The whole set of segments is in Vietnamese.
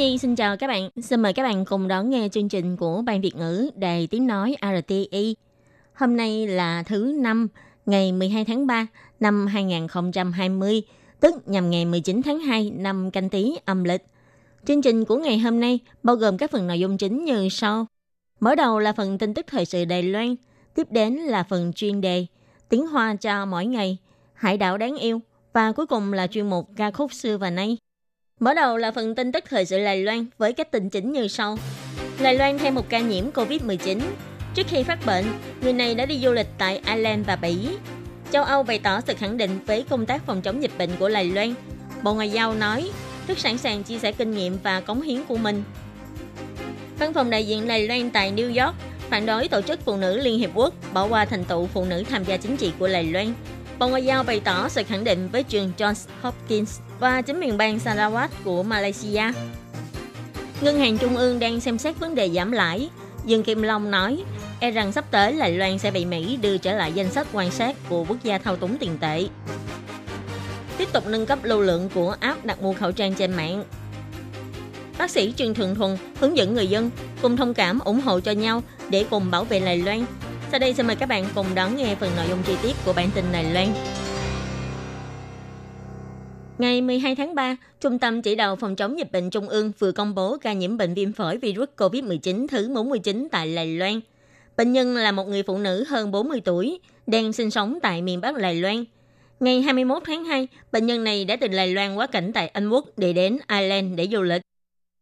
Nhi xin chào các bạn. Xin mời các bạn cùng đón nghe chương trình của Ban Việt ngữ Đài Tiếng Nói RTI. Hôm nay là thứ năm, ngày 12 tháng 3 năm 2020, tức nhằm ngày 19 tháng 2 năm canh tý âm lịch. Chương trình của ngày hôm nay bao gồm các phần nội dung chính như sau. Mở đầu là phần tin tức thời sự Đài Loan, tiếp đến là phần chuyên đề Tiếng Hoa cho mỗi ngày, Hải đảo đáng yêu và cuối cùng là chuyên mục ca khúc xưa và nay. Mở đầu là phần tin tức thời sự Đài Loan với các tin chính như sau. Đài Loan thêm một ca nhiễm COVID-19. Trước khi phát bệnh, người này đã đi du lịch tại Ireland và Bỉ. Châu Âu bày tỏ sự khẳng định với công tác phòng chống dịch bệnh của Đài Loan. Bộ Ngoại giao nói rất sẵn sàng chia sẻ kinh nghiệm và cống hiến của mình. Văn phòng đại diện Đài Loan tại New York phản đối tổ chức Phụ nữ Liên Hiệp Quốc bỏ qua thành tựu phụ nữ tham gia chính trị của Đài Loan. Bộ Ngoại giao bày tỏ sự khẳng định với trường Johns Hopkins và chính miền bang Sarawak của Malaysia. Ngân hàng Trung ương đang xem xét vấn đề giảm lãi. Dương Kim Long nói, e rằng sắp tới Đài Loan sẽ bị Mỹ đưa trở lại danh sách quan sát của quốc gia thao túng tiền tệ. Tiếp tục nâng cấp lưu lượng của app đặt mua khẩu trang trên mạng. Bác sĩ Trương Thường Thuần hướng dẫn người dân cùng thông cảm ủng hộ cho nhau để cùng bảo vệ Đài Loan. Sau đây xin mời các bạn cùng đón nghe phần nội dung chi tiết của bản tin Đài Loan. Ngày 12 tháng 3, Trung tâm Chỉ đạo Phòng chống dịch bệnh Trung ương vừa công bố ca nhiễm bệnh viêm phổi virus COVID-19 thứ 49 tại Lài Loan. Bệnh nhân là một người phụ nữ hơn 40 tuổi, đang sinh sống tại miền Bắc Lài Loan. Ngày 21 tháng 2, bệnh nhân này đã từ Lài Loan quá cảnh tại Anh Quốc để đến Ireland để du lịch.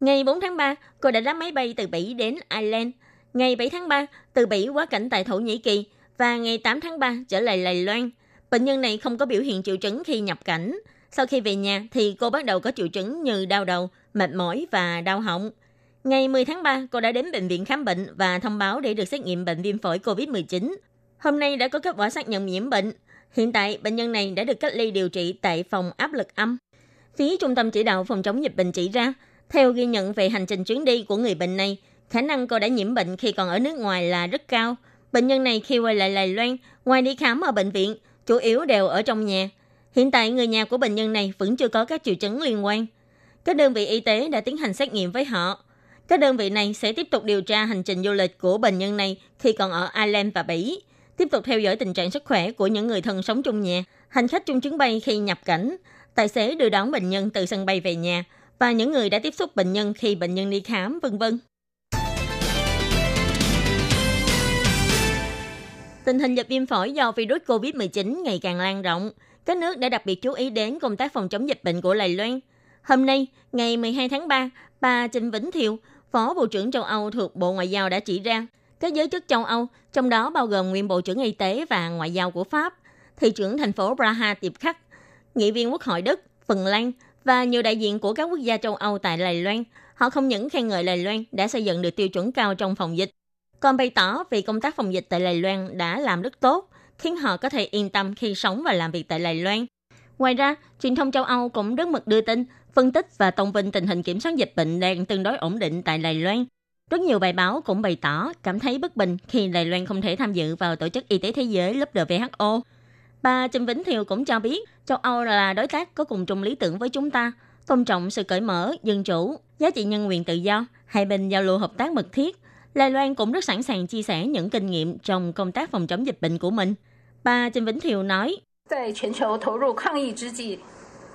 Ngày 4 tháng 3, cô đã đáp máy bay từ Bỉ đến Ireland. Ngày 7 tháng 3, từ Bỉ quá cảnh tại Thổ Nhĩ Kỳ và ngày 8 tháng 3 trở lại Lài Loan. Bệnh nhân này không có biểu hiện triệu chứng khi nhập cảnh. Sau khi về nhà thì cô bắt đầu có triệu chứng như đau đầu, mệt mỏi và đau họng. Ngày 10 tháng 3, cô đã đến bệnh viện khám bệnh và thông báo để được xét nghiệm bệnh viêm phổi COVID-19. Hôm nay đã có kết quả xác nhận nhiễm bệnh. Hiện tại, bệnh nhân này đã được cách ly điều trị tại phòng áp lực âm. Phía Trung tâm Chỉ đạo Phòng chống dịch bệnh chỉ ra, theo ghi nhận về hành trình chuyến đi của người bệnh này, khả năng cô đã nhiễm bệnh khi còn ở nước ngoài là rất cao. Bệnh nhân này khi quay lại Đài Loan, ngoài đi khám ở bệnh viện, chủ yếu đều ở trong nhà. Hiện tại người nhà của bệnh nhân này vẫn chưa có các triệu chứng liên quan. Các đơn vị y tế đã tiến hành xét nghiệm với họ. Các đơn vị này sẽ tiếp tục điều tra hành trình du lịch của bệnh nhân này khi còn ở Ireland và Bỉ, tiếp tục theo dõi tình trạng sức khỏe của những người thân sống chung nhà, hành khách chung chuyến bay khi nhập cảnh, tài xế đưa đón bệnh nhân từ sân bay về nhà và những người đã tiếp xúc bệnh nhân khi bệnh nhân đi khám, vân vân. Tình hình dịch viêm phổi do virus COVID-19 ngày càng lan rộng, các nước đã đặc biệt chú ý đến công tác phòng chống dịch bệnh của Đài Loan. Hôm nay, ngày 12 tháng 3, bà Trịnh Vĩnh Thiệu, Phó Bộ trưởng châu Âu thuộc Bộ Ngoại giao đã chỉ ra, các giới chức châu Âu, trong đó bao gồm nguyên Bộ trưởng Y tế và Ngoại giao của Pháp, thị trưởng thành phố Praha Tiệp Khắc, nghị viên Quốc hội Đức, Phần Lan và nhiều đại diện của các quốc gia châu Âu tại Đài Loan. Họ không những khen ngợi Đài Loan đã xây dựng được tiêu chuẩn cao trong phòng dịch, còn bày tỏ vì công tác phòng dịch tại Đài Loan đã làm rất tốt, khiến họ có thể yên tâm khi sống và làm việc tại Đài Loan. Ngoài ra, truyền thông châu Âu cũng rất mực đưa tin, phân tích và tôn vinh tình hình kiểm soát dịch bệnh đang tương đối ổn định tại Đài Loan. Rất nhiều bài báo cũng bày tỏ cảm thấy bất bình khi Đài Loan không thể tham dự vào Tổ chức Y tế Thế giới WHO. Bà Trịnh Vĩnh Thiều cũng cho biết châu Âu là đối tác có cùng chung lý tưởng với chúng ta, tôn trọng sự cởi mở, dân chủ, giá trị nhân quyền tự do, hai bên giao lưu hợp tác mật thiết. Đài Loan cũng rất sẵn sàng chia sẻ những kinh nghiệm trong công tác phòng chống dịch bệnh của mình. Bà Trịnh Vĩnh Thiều nói, 在全球投入抗疫之际，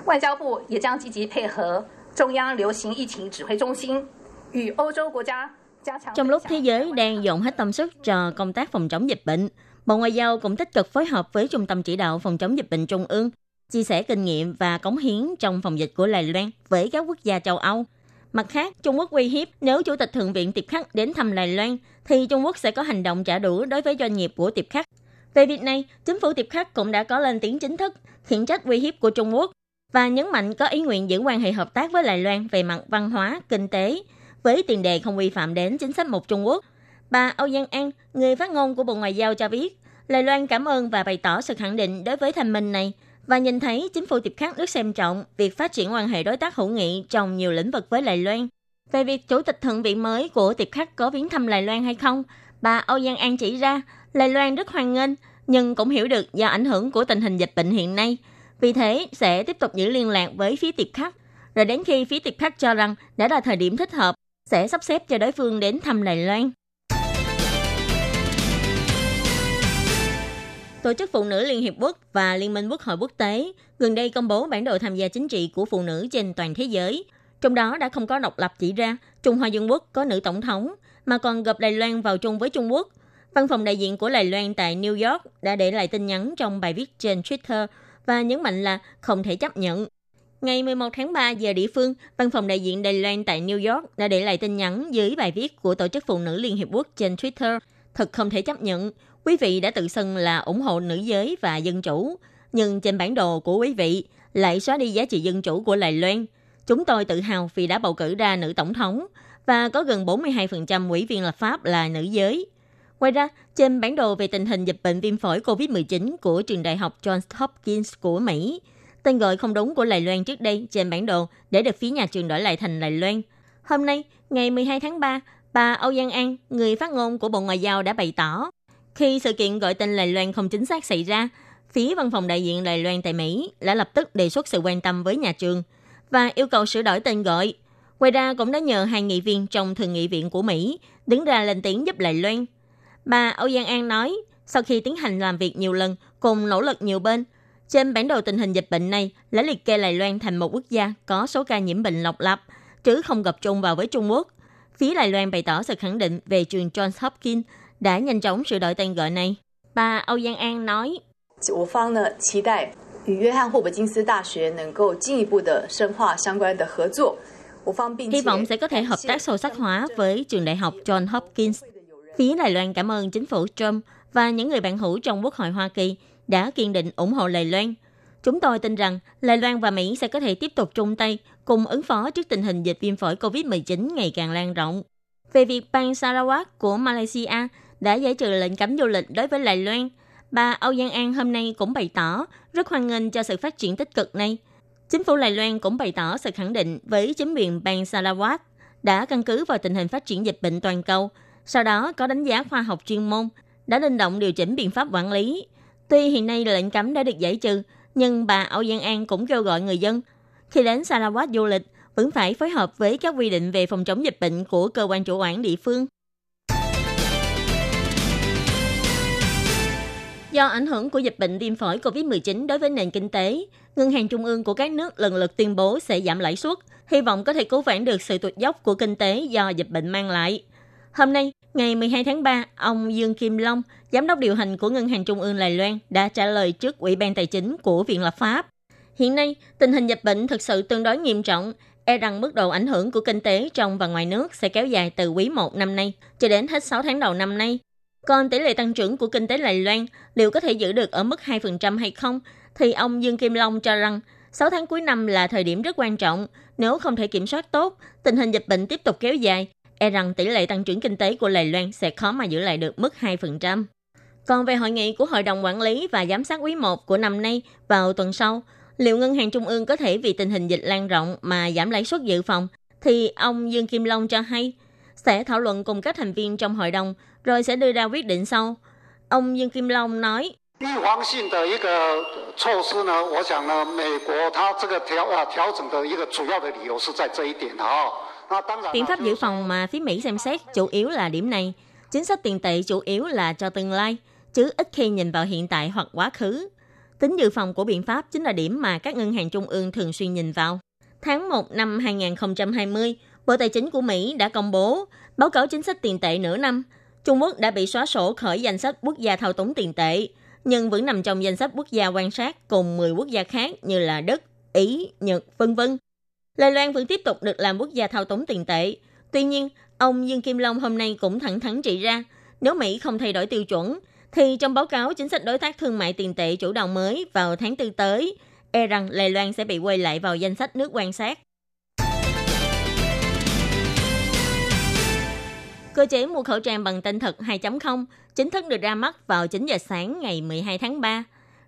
外交部也将积极配合中央流行疫情指挥中心与欧洲国家加强。 Trong lúc thế giới đang dồn hết tâm sức cho công tác phòng chống dịch bệnh, Bộ Ngoại giao cũng tích cực phối hợp với Trung tâm Chỉ đạo Phòng chống dịch bệnh Trung ương, chia sẻ kinh nghiệm và cống hiến trong phòng dịch của Đài Loan với các quốc gia châu Âu. Mặt khác, Trung Quốc uy hiếp nếu Chủ tịch Thượng viện Tiệp Khắc đến thăm Đài Loan, thì Trung Quốc sẽ có hành động trả đũa đối với doanh nghiệp của Tiệp Khắc. Về việc này, chính phủ Tiệp Khắc cũng đã có lên tiếng chính thức, khiển trách uy hiếp của Trung Quốc. và nhấn mạnh có ý nguyện giữ quan hệ hợp tác với Đài Loan về mặt văn hóa, kinh tế, với tiền đề không vi phạm đến chính sách một Trung Quốc. Bà Âu Giang An, người phát ngôn của Bộ Ngoại giao cho biết, Đài Loan cảm ơn và bày tỏ sự khẳng định đối với thành minh này và nhìn thấy chính phủ Tiệp Khắc rất xem trọng việc phát triển quan hệ đối tác hữu nghị trong nhiều lĩnh vực với Đài Loan. Về việc Chủ tịch Thượng viện mới của Tiệp Khắc có viếng thăm Đài Loan hay không, bà Âu Giang An chỉ ra Lê Loan rất hoan nghênh, nhưng cũng hiểu được do ảnh hưởng của tình hình dịch bệnh hiện nay. Vì thế, sẽ tiếp tục giữ liên lạc với phía Tiệp Khắc. Rồi đến khi phía Tiệp Khắc cho rằng đã là thời điểm thích hợp, sẽ sắp xếp cho đối phương đến thăm Đài Loan. Tổ chức Phụ nữ Liên Hiệp Quốc và Liên minh Quốc hội quốc tế gần đây công bố bản đồ tham gia chính trị của phụ nữ trên toàn thế giới. Trong đó đã không có độc lập chỉ ra Trung Hoa Dân Quốc có nữ tổng thống, mà còn gộp Đài Loan vào chung với Trung Quốc. Văn phòng đại diện của Đài Loan tại New York đã để lại tin nhắn trong bài viết trên Twitter và nhấn mạnh là không thể chấp nhận. Ngày 11 tháng 3 giờ địa phương, văn phòng đại diện Đài Loan tại New York đã để lại tin nhắn dưới bài viết của Tổ chức Phụ nữ Liên Hiệp Quốc trên Twitter. Thật không thể chấp nhận, quý vị đã tự xưng là ủng hộ nữ giới và dân chủ, nhưng trên bản đồ của quý vị lại xóa đi giá trị dân chủ của Đài Loan. Chúng tôi tự hào vì đã bầu cử ra nữ tổng thống và có gần 42% ủy viên lập pháp là nữ giới. Ngoài ra, trên bản đồ về tình hình dịch bệnh viêm phổi COVID-19 của trường đại học Johns Hopkins của Mỹ, tên gọi không đúng của Đài Loan trước đây trên bản đồ để được phía nhà trường đổi lại thành Đài Loan. Hôm nay, ngày 12 tháng 3, bà Âu Giang An, người phát ngôn của Bộ Ngoại giao đã bày tỏ, khi sự kiện gọi tên Đài Loan không chính xác xảy ra, phía văn phòng đại diện Đài Loan tại Mỹ đã lập tức đề xuất sự quan tâm với nhà trường và yêu cầu sửa đổi tên gọi. Ngoài ra cũng đã nhờ hai nghị viên trong Thượng nghị viện của Mỹ đứng ra lên tiếng giúp Đài Loan. Bà Âu Giang An nói, sau khi tiến hành làm việc nhiều lần cùng nỗ lực nhiều bên, trên bản đồ tình hình dịch bệnh này đã liệt kê Đài Loan thành một quốc gia có số ca nhiễm bệnh độc lập, chứ không gặp chung vào với Trung Quốc. Phía Đài Loan bày tỏ sự khẳng định về trường Johns Hopkins đã nhanh chóng sửa đổi tên gọi này. Bà Âu Giang An nói, Hy vọng sẽ có thể hợp tác sâu sắc hóa với trường đại học Johns Hopkins Phía Đài Loan cảm ơn chính phủ Trump và những người bạn hữu trong Quốc hội Hoa Kỳ đã kiên định ủng hộ Đài Loan. Chúng tôi tin rằng Đài Loan và Mỹ sẽ có thể tiếp tục chung tay cùng ứng phó trước tình hình dịch viêm phổi COVID-19 ngày càng lan rộng. Về việc bang Sarawak của Malaysia đã giải trừ lệnh cấm du lịch đối với Đài Loan, bà Âu Giang An hôm nay cũng bày tỏ rất hoan nghênh cho sự phát triển tích cực này. Chính phủ Đài Loan cũng bày tỏ sự khẳng định với chính quyền bang Sarawak đã căn cứ vào tình hình phát triển dịch bệnh toàn cầu, sau đó có đánh giá khoa học chuyên môn, đã linh động điều chỉnh biện pháp quản lý. Tuy hiện nay lệnh cấm đã được giải trừ, nhưng bà Âu Giang An cũng kêu gọi người dân khi đến Sarawak du lịch vẫn phải phối hợp với các quy định về phòng chống dịch bệnh của cơ quan chủ quản địa phương. Do ảnh hưởng của dịch bệnh viêm phổi COVID-19 đối với nền kinh tế, ngân hàng trung ương của các nước lần lượt tuyên bố sẽ giảm lãi suất, hy vọng có thể cứu vãn được sự tụt dốc của kinh tế do dịch bệnh mang lại. Hôm nay, ngày 12 tháng 3, ông Dương Kim Long, giám đốc điều hành của Ngân hàng Trung ương Đài Loan đã trả lời trước Ủy ban Tài chính của Viện Lập pháp. Hiện nay, tình hình dịch bệnh thực sự tương đối nghiêm trọng, e rằng mức độ ảnh hưởng của kinh tế trong và ngoài nước sẽ kéo dài từ quý 1 năm nay cho đến hết 6 tháng đầu năm nay. Còn tỷ lệ tăng trưởng của kinh tế Đài Loan liệu có thể giữ được ở mức 2% hay không, thì ông Dương Kim Long cho rằng 6 tháng cuối năm là thời điểm rất quan trọng. Nếu không thể kiểm soát tốt, tình hình dịch bệnh tiếp tục kéo dài, e rằng tỷ lệ tăng trưởng kinh tế của Đài Loan sẽ khó mà giữ lại được mức 2%. Còn về hội nghị của Hội đồng Quản lý và Giám sát quý 1 của năm nay vào tuần sau, liệu Ngân hàng Trung ương có thể vì tình hình dịch lan rộng mà giảm lãi suất dự phòng, thì ông Dương Kim Long cho hay sẽ thảo luận cùng các thành viên trong hội đồng rồi sẽ đưa ra quyết định sau. Ông Dương Kim Long nói, Biện pháp dự phòng mà phía Mỹ xem xét chủ yếu là điểm này. Chính sách tiền tệ chủ yếu là cho tương lai, chứ ít khi nhìn vào hiện tại hoặc quá khứ. Tính dự phòng của biện pháp chính là điểm mà các ngân hàng trung ương thường xuyên nhìn vào. Tháng 1 năm 2020, Bộ Tài chính của Mỹ đã công bố báo cáo chính sách tiền tệ nửa năm. Trung Quốc đã bị xóa sổ khỏi danh sách quốc gia thao túng tiền tệ, nhưng vẫn nằm trong danh sách quốc gia quan sát cùng 10 quốc gia khác như là Đức, Ý, Nhật, vân vân Đài Loan vẫn tiếp tục được làm quốc gia thao túng tiền tệ. Tuy nhiên, ông Dương Kim Long hôm nay cũng thẳng thắn chỉ ra, nếu Mỹ không thay đổi tiêu chuẩn, thì trong báo cáo chính sách đối tác thương mại tiền tệ chủ động mới vào tháng tư tới, e rằng Đài Loan sẽ bị quay lại vào danh sách nước quan sát. Cơ chế mua khẩu trang bằng tên thật 2.0 chính thức được ra mắt vào 9 giờ sáng ngày 12 tháng 3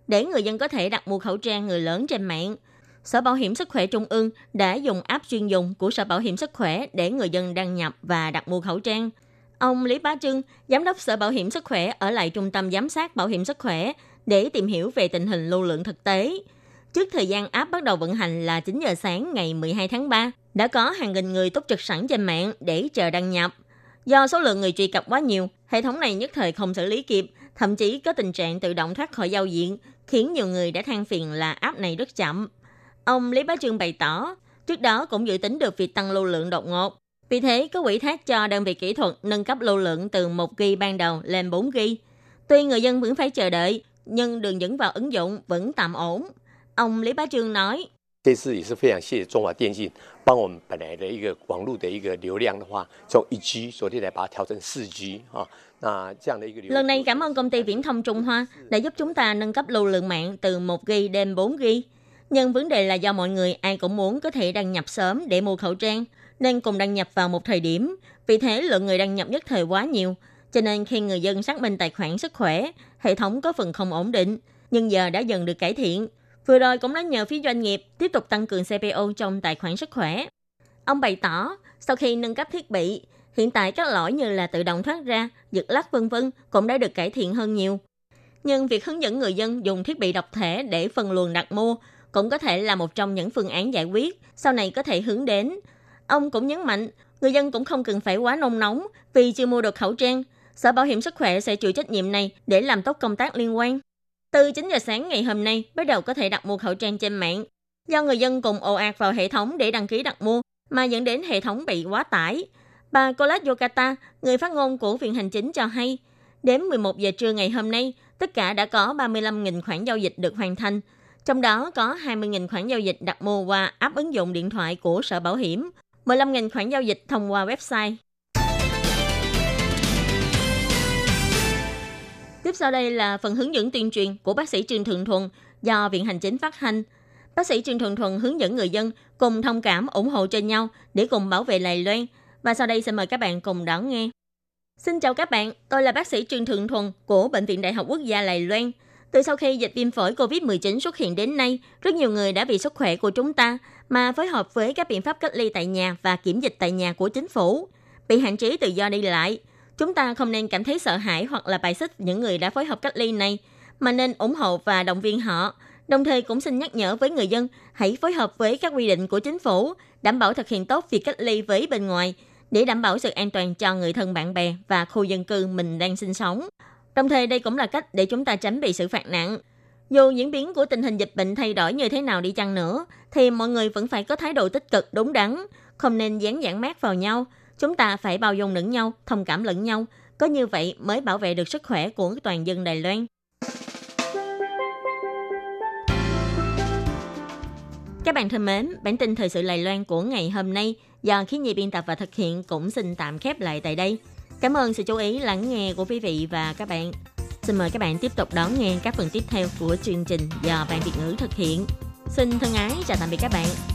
để người dân có thể đặt mua khẩu trang người lớn trên mạng. Sở Bảo hiểm Sức khỏe Trung ương đã dùng app chuyên dùng của Sở Bảo hiểm Sức khỏe để người dân đăng nhập và đặt mua khẩu trang. Ông Lý Bá Trưng, Giám đốc Sở Bảo hiểm Sức khỏe ở lại Trung tâm Giám sát Bảo hiểm Sức khỏe để tìm hiểu về tình hình lưu lượng thực tế. Trước thời gian app bắt đầu vận hành là 9 giờ sáng ngày 12 tháng 3, đã có hàng nghìn người túc trực sẵn trên mạng để chờ đăng nhập. Do số lượng người truy cập quá nhiều, hệ thống này nhất thời không xử lý kịp, thậm chí có tình trạng tự động thoát khỏi giao diện, khiến nhiều người đã than phiền là app này rất chậm. Ông Lý Bá Trương bày tỏ, trước đó cũng dự tính được việc tăng lưu lượng đột ngột. Vì thế, có quỹ thác cho đơn vị kỹ thuật nâng cấp lưu lượng từ 1 GB ban đầu lên 4 GB. Tuy người dân vẫn phải chờ đợi, nhưng đường dẫn vào ứng dụng vẫn tạm ổn. Ông Lý Bá Trương nói, 这次也是非常谢谢中华电信帮我们本来的一个网络的一个流量的话，从一 G 昨天来把它调成四 G 啊。那这样的一个流 Lần này cảm ơn công ty viễn thông Trung Hoa đã giúp chúng ta nâng cấp lưu lượng mạng từ 1 GB lên 4 GB. Nhưng vấn đề là do mọi người ai cũng muốn có thể đăng nhập sớm để mua khẩu trang, nên cùng đăng nhập vào một thời điểm. Vì thế lượng người đăng nhập nhất thời quá nhiều. Cho nên khi người dân xác minh tài khoản sức khỏe, hệ thống có phần không ổn định, nhưng giờ đã dần được cải thiện. Vừa rồi cũng đã nhờ phía doanh nghiệp tiếp tục tăng cường CPO trong tài khoản sức khỏe. Ông bày tỏ, sau khi nâng cấp thiết bị, hiện tại các lỗi như là tự động thoát ra, giật lắc vân vân cũng đã được cải thiện hơn nhiều. Nhưng việc hướng dẫn người dân dùng thiết bị độc thể để phân luồng đặt mua cũng có thể là một trong những phương án giải quyết, sau này có thể hướng đến. Ông cũng nhấn mạnh, người dân cũng không cần phải quá nôn nóng vì chưa mua được khẩu trang. Sở Bảo hiểm Sức khỏe sẽ chịu trách nhiệm này để làm tốt công tác liên quan. Từ 9 giờ sáng ngày hôm nay, bắt đầu có thể đặt mua khẩu trang trên mạng. Do người dân cùng ồ ạt vào hệ thống để đăng ký đặt mua, mà dẫn đến hệ thống bị quá tải. Bà Colas Yokata, người phát ngôn của Viện Hành Chính cho hay, đến 11 giờ trưa ngày hôm nay, tất cả đã có 35.000 khoản giao dịch được hoàn thành. Trong đó có 20.000 khoản giao dịch đặt mua qua app ứng dụng điện thoại của Sở Bảo hiểm, 15.000 khoản giao dịch thông qua website. Tiếp sau đây là phần hướng dẫn tuyên truyền của bác sĩ Trương Thượng thuận do Viện Hành Chính phát hành. Bác sĩ Trương Thượng thuận hướng dẫn người dân cùng thông cảm ủng hộ cho nhau để cùng bảo vệ Lài Loan. Và sau đây xin mời các bạn cùng đón nghe. Xin chào các bạn, tôi là bác sĩ Trương Thượng Thuần của Bệnh viện Đại học Quốc gia Lài Loan. Từ sau khi dịch viêm phổi COVID-19 xuất hiện đến nay, rất nhiều người đã bị sức khỏe của chúng ta mà phối hợp với các biện pháp cách ly tại nhà và kiểm dịch tại nhà của chính phủ, bị hạn chế tự do đi lại – Chúng ta không nên cảm thấy sợ hãi hoặc là bài xích những người đã phối hợp cách ly này, mà nên ủng hộ và động viên họ. Đồng thời cũng xin nhắc nhở với người dân hãy phối hợp với các quy định của chính phủ, đảm bảo thực hiện tốt việc cách ly với bên ngoài để đảm bảo sự an toàn cho người thân bạn bè và khu dân cư mình đang sinh sống. Đồng thời đây cũng là cách để chúng ta tránh bị xử phạt nặng. Dù diễn biến của tình hình dịch bệnh thay đổi như thế nào đi chăng nữa, thì mọi người vẫn phải có thái độ tích cực đúng đắn, không nên dán nhãn mát vào nhau, Chúng ta phải bao dung lẫn nhau, thông cảm lẫn nhau. Có như vậy mới bảo vệ được sức khỏe của toàn dân Đài Loan. Các bạn thân mến, bản tin thời sự Đài Loan của ngày hôm nay do khí nhi biên tập và thực hiện cũng xin tạm khép lại tại đây. Cảm ơn sự chú ý, lắng nghe của quý vị và các bạn. Xin mời các bạn tiếp tục đón nghe các phần tiếp theo của chương trình do Ban Việt ngữ thực hiện. Xin thân ái, chào tạm biệt các bạn.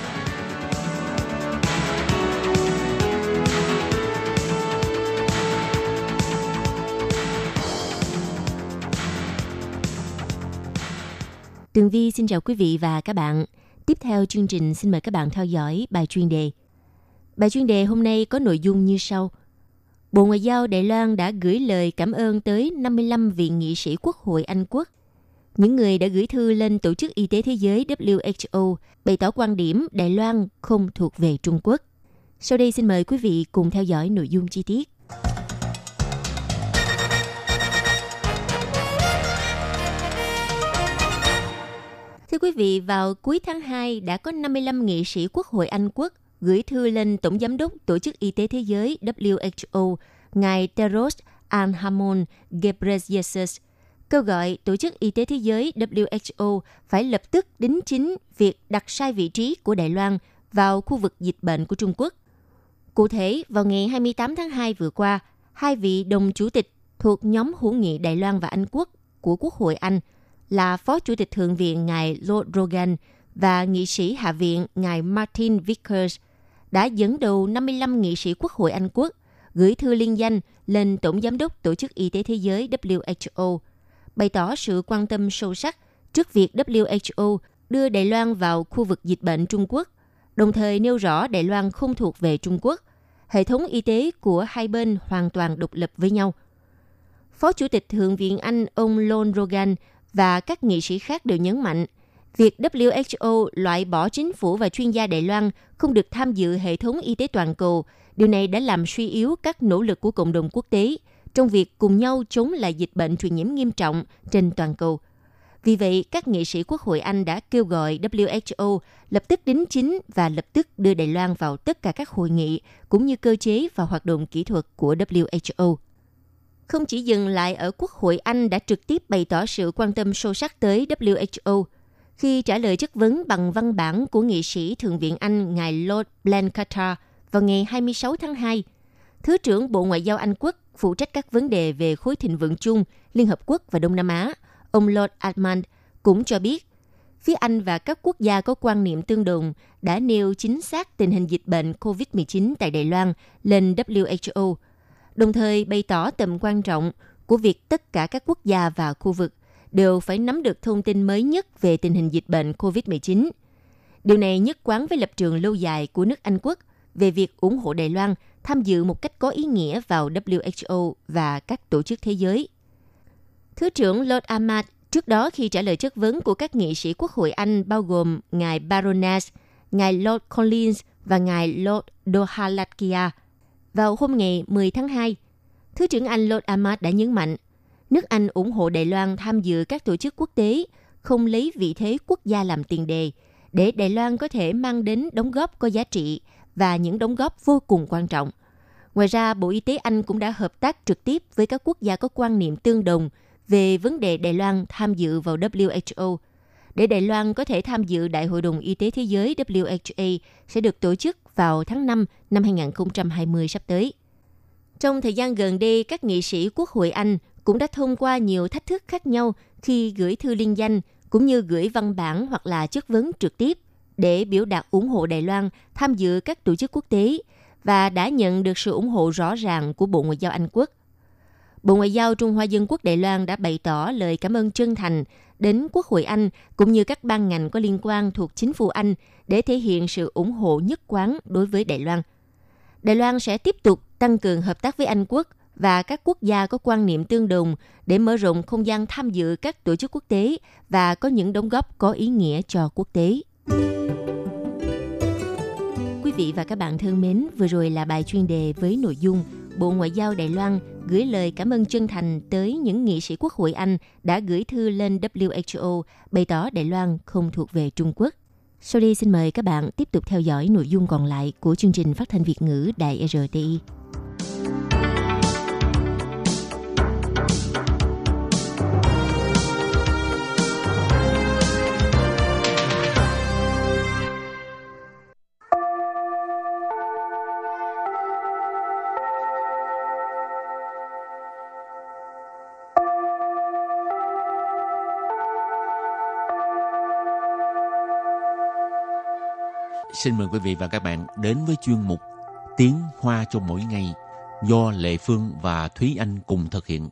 Tường Vi xin chào quý vị và các bạn. Tiếp theo chương trình xin mời các bạn theo dõi bài chuyên đề. Bài chuyên đề hôm nay có nội dung như sau. Bộ Ngoại giao Đài Loan đã gửi lời cảm ơn tới 55 vị nghị sĩ Quốc hội Anh Quốc. Những người đã gửi thư lên Tổ chức Y tế Thế giới WHO bày tỏ quan điểm Đài Loan không thuộc về Trung Quốc. Sau đây xin mời quý vị cùng theo dõi nội dung chi tiết. Thưa quý vị, vào cuối tháng 2 đã có 55 nghị sĩ Quốc hội Anh Quốc gửi thư lên Tổng Giám đốc Tổ chức Y tế Thế giới WHO, ngài Teros Adhanom Ghebreyesus, kêu gọi Tổ chức Y tế Thế giới WHO phải lập tức đính chính việc đặt sai vị trí của Đài Loan vào khu vực dịch bệnh của Trung Quốc. Cụ thể, vào ngày 28 tháng 2 vừa qua, hai vị đồng chủ tịch thuộc nhóm hữu nghị Đài Loan và Anh Quốc của Quốc hội Anh là Phó Chủ tịch Thượng viện ngài Lord Rogan và nghị sĩ Hạ viện ngài Martin Vickers – đã dẫn đầu 55 nghị sĩ Quốc hội Anh Quốc gửi thư liên danh lên Tổng Giám đốc Tổ chức Y tế Thế giới WHO, bày tỏ sự quan tâm sâu sắc trước việc WHO đưa Đài Loan vào khu vực dịch bệnh Trung Quốc, đồng thời nêu rõ Đài Loan không thuộc về Trung Quốc. Hệ thống y tế của hai bên hoàn toàn độc lập với nhau. Phó Chủ tịch Thượng viện Anh ông Lon Rogan và các nghị sĩ khác đều nhấn mạnh – Việc WHO loại bỏ chính phủ và chuyên gia Đài Loan không được tham dự hệ thống y tế toàn cầu, điều này đã làm suy yếu các nỗ lực của cộng đồng quốc tế trong việc cùng nhau chống lại dịch bệnh truyền nhiễm nghiêm trọng trên toàn cầu. Vì vậy, các nghị sĩ Quốc hội Anh đã kêu gọi WHO lập tức đính chính và lập tức đưa Đài Loan vào tất cả các hội nghị cũng như cơ chế và hoạt động kỹ thuật của WHO. Không chỉ dừng lại ở Quốc hội Anh đã trực tiếp bày tỏ sự quan tâm sâu sắc tới WHO – khi trả lời chất vấn bằng văn bản của nghị sĩ Thượng viện Anh ngài Lord Blanchard vào ngày 26 tháng 2. Thứ trưởng Bộ Ngoại giao Anh Quốc phụ trách các vấn đề về khối thịnh vượng chung, Liên Hợp Quốc và Đông Nam Á, ông Lord Adman cũng cho biết, phía Anh và các quốc gia có quan niệm tương đồng đã nêu chính xác tình hình dịch bệnh COVID-19 tại Đài Loan lên WHO, đồng thời bày tỏ tầm quan trọng của việc tất cả các quốc gia và khu vực đều phải nắm được thông tin mới nhất về tình hình dịch bệnh COVID-19. Điều này nhất quán với lập trường lâu dài của nước Anh quốc về việc ủng hộ Đài Loan tham dự một cách có ý nghĩa vào WHO và các tổ chức thế giới. Thứ trưởng Lord Ahmad trước đó khi trả lời chất vấn của các nghị sĩ Quốc hội Anh bao gồm ngài Baroness, ngài Lord Collins và ngài Lord Dohalakia vào hôm ngày 10 tháng 2, Thứ trưởng Anh Lord Ahmad đã nhấn mạnh nước Anh ủng hộ Đài Loan tham dự các tổ chức quốc tế, không lấy vị thế quốc gia làm tiền đề, để Đài Loan có thể mang đến đóng góp có giá trị và những đóng góp vô cùng quan trọng. Ngoài ra, Bộ Y tế Anh cũng đã hợp tác trực tiếp với các quốc gia có quan niệm tương đồng về vấn đề Đài Loan tham dự vào WHO. Để Đài Loan có thể tham dự Đại hội đồng Y tế Thế giới WHA sẽ được tổ chức vào tháng 5 năm 2020 sắp tới. Trong thời gian gần đây, các nghị sĩ Quốc hội Anh cũng đã thông qua nhiều thách thức khác nhau khi gửi thư liên danh cũng như gửi văn bản hoặc là chất vấn trực tiếp để biểu đạt ủng hộ Đài Loan tham dự các tổ chức quốc tế và đã nhận được sự ủng hộ rõ ràng của Bộ Ngoại giao Anh Quốc. Bộ Ngoại giao Trung Hoa Dân Quốc Đài Loan đã bày tỏ lời cảm ơn chân thành đến Quốc hội Anh cũng như các ban ngành có liên quan thuộc chính phủ Anh để thể hiện sự ủng hộ nhất quán đối với Đài Loan. Đài Loan sẽ tiếp tục tăng cường hợp tác với Anh Quốc – và các quốc gia có quan niệm tương đồng để mở rộng không gian tham dự các tổ chức quốc tế và có những đóng góp có ý nghĩa cho quốc tế. Quý vị và các bạn thân mến, vừa rồi là bài chuyên đề với nội dung Bộ Ngoại giao Đài Loan gửi lời cảm ơn chân thành tới những nghị sĩ Quốc hội Anh đã gửi thư lên WHO bày tỏ Đài Loan không thuộc về Trung Quốc. Sau đây xin mời các bạn tiếp tục theo dõi nội dung còn lại của chương trình phát thanh Việt ngữ Đài RTI. Xin mời quý vị và các bạn đến với chuyên mục Tiếng Hoa cho mỗi ngày do Lệ Phương và Thúy Anh cùng thực hiện.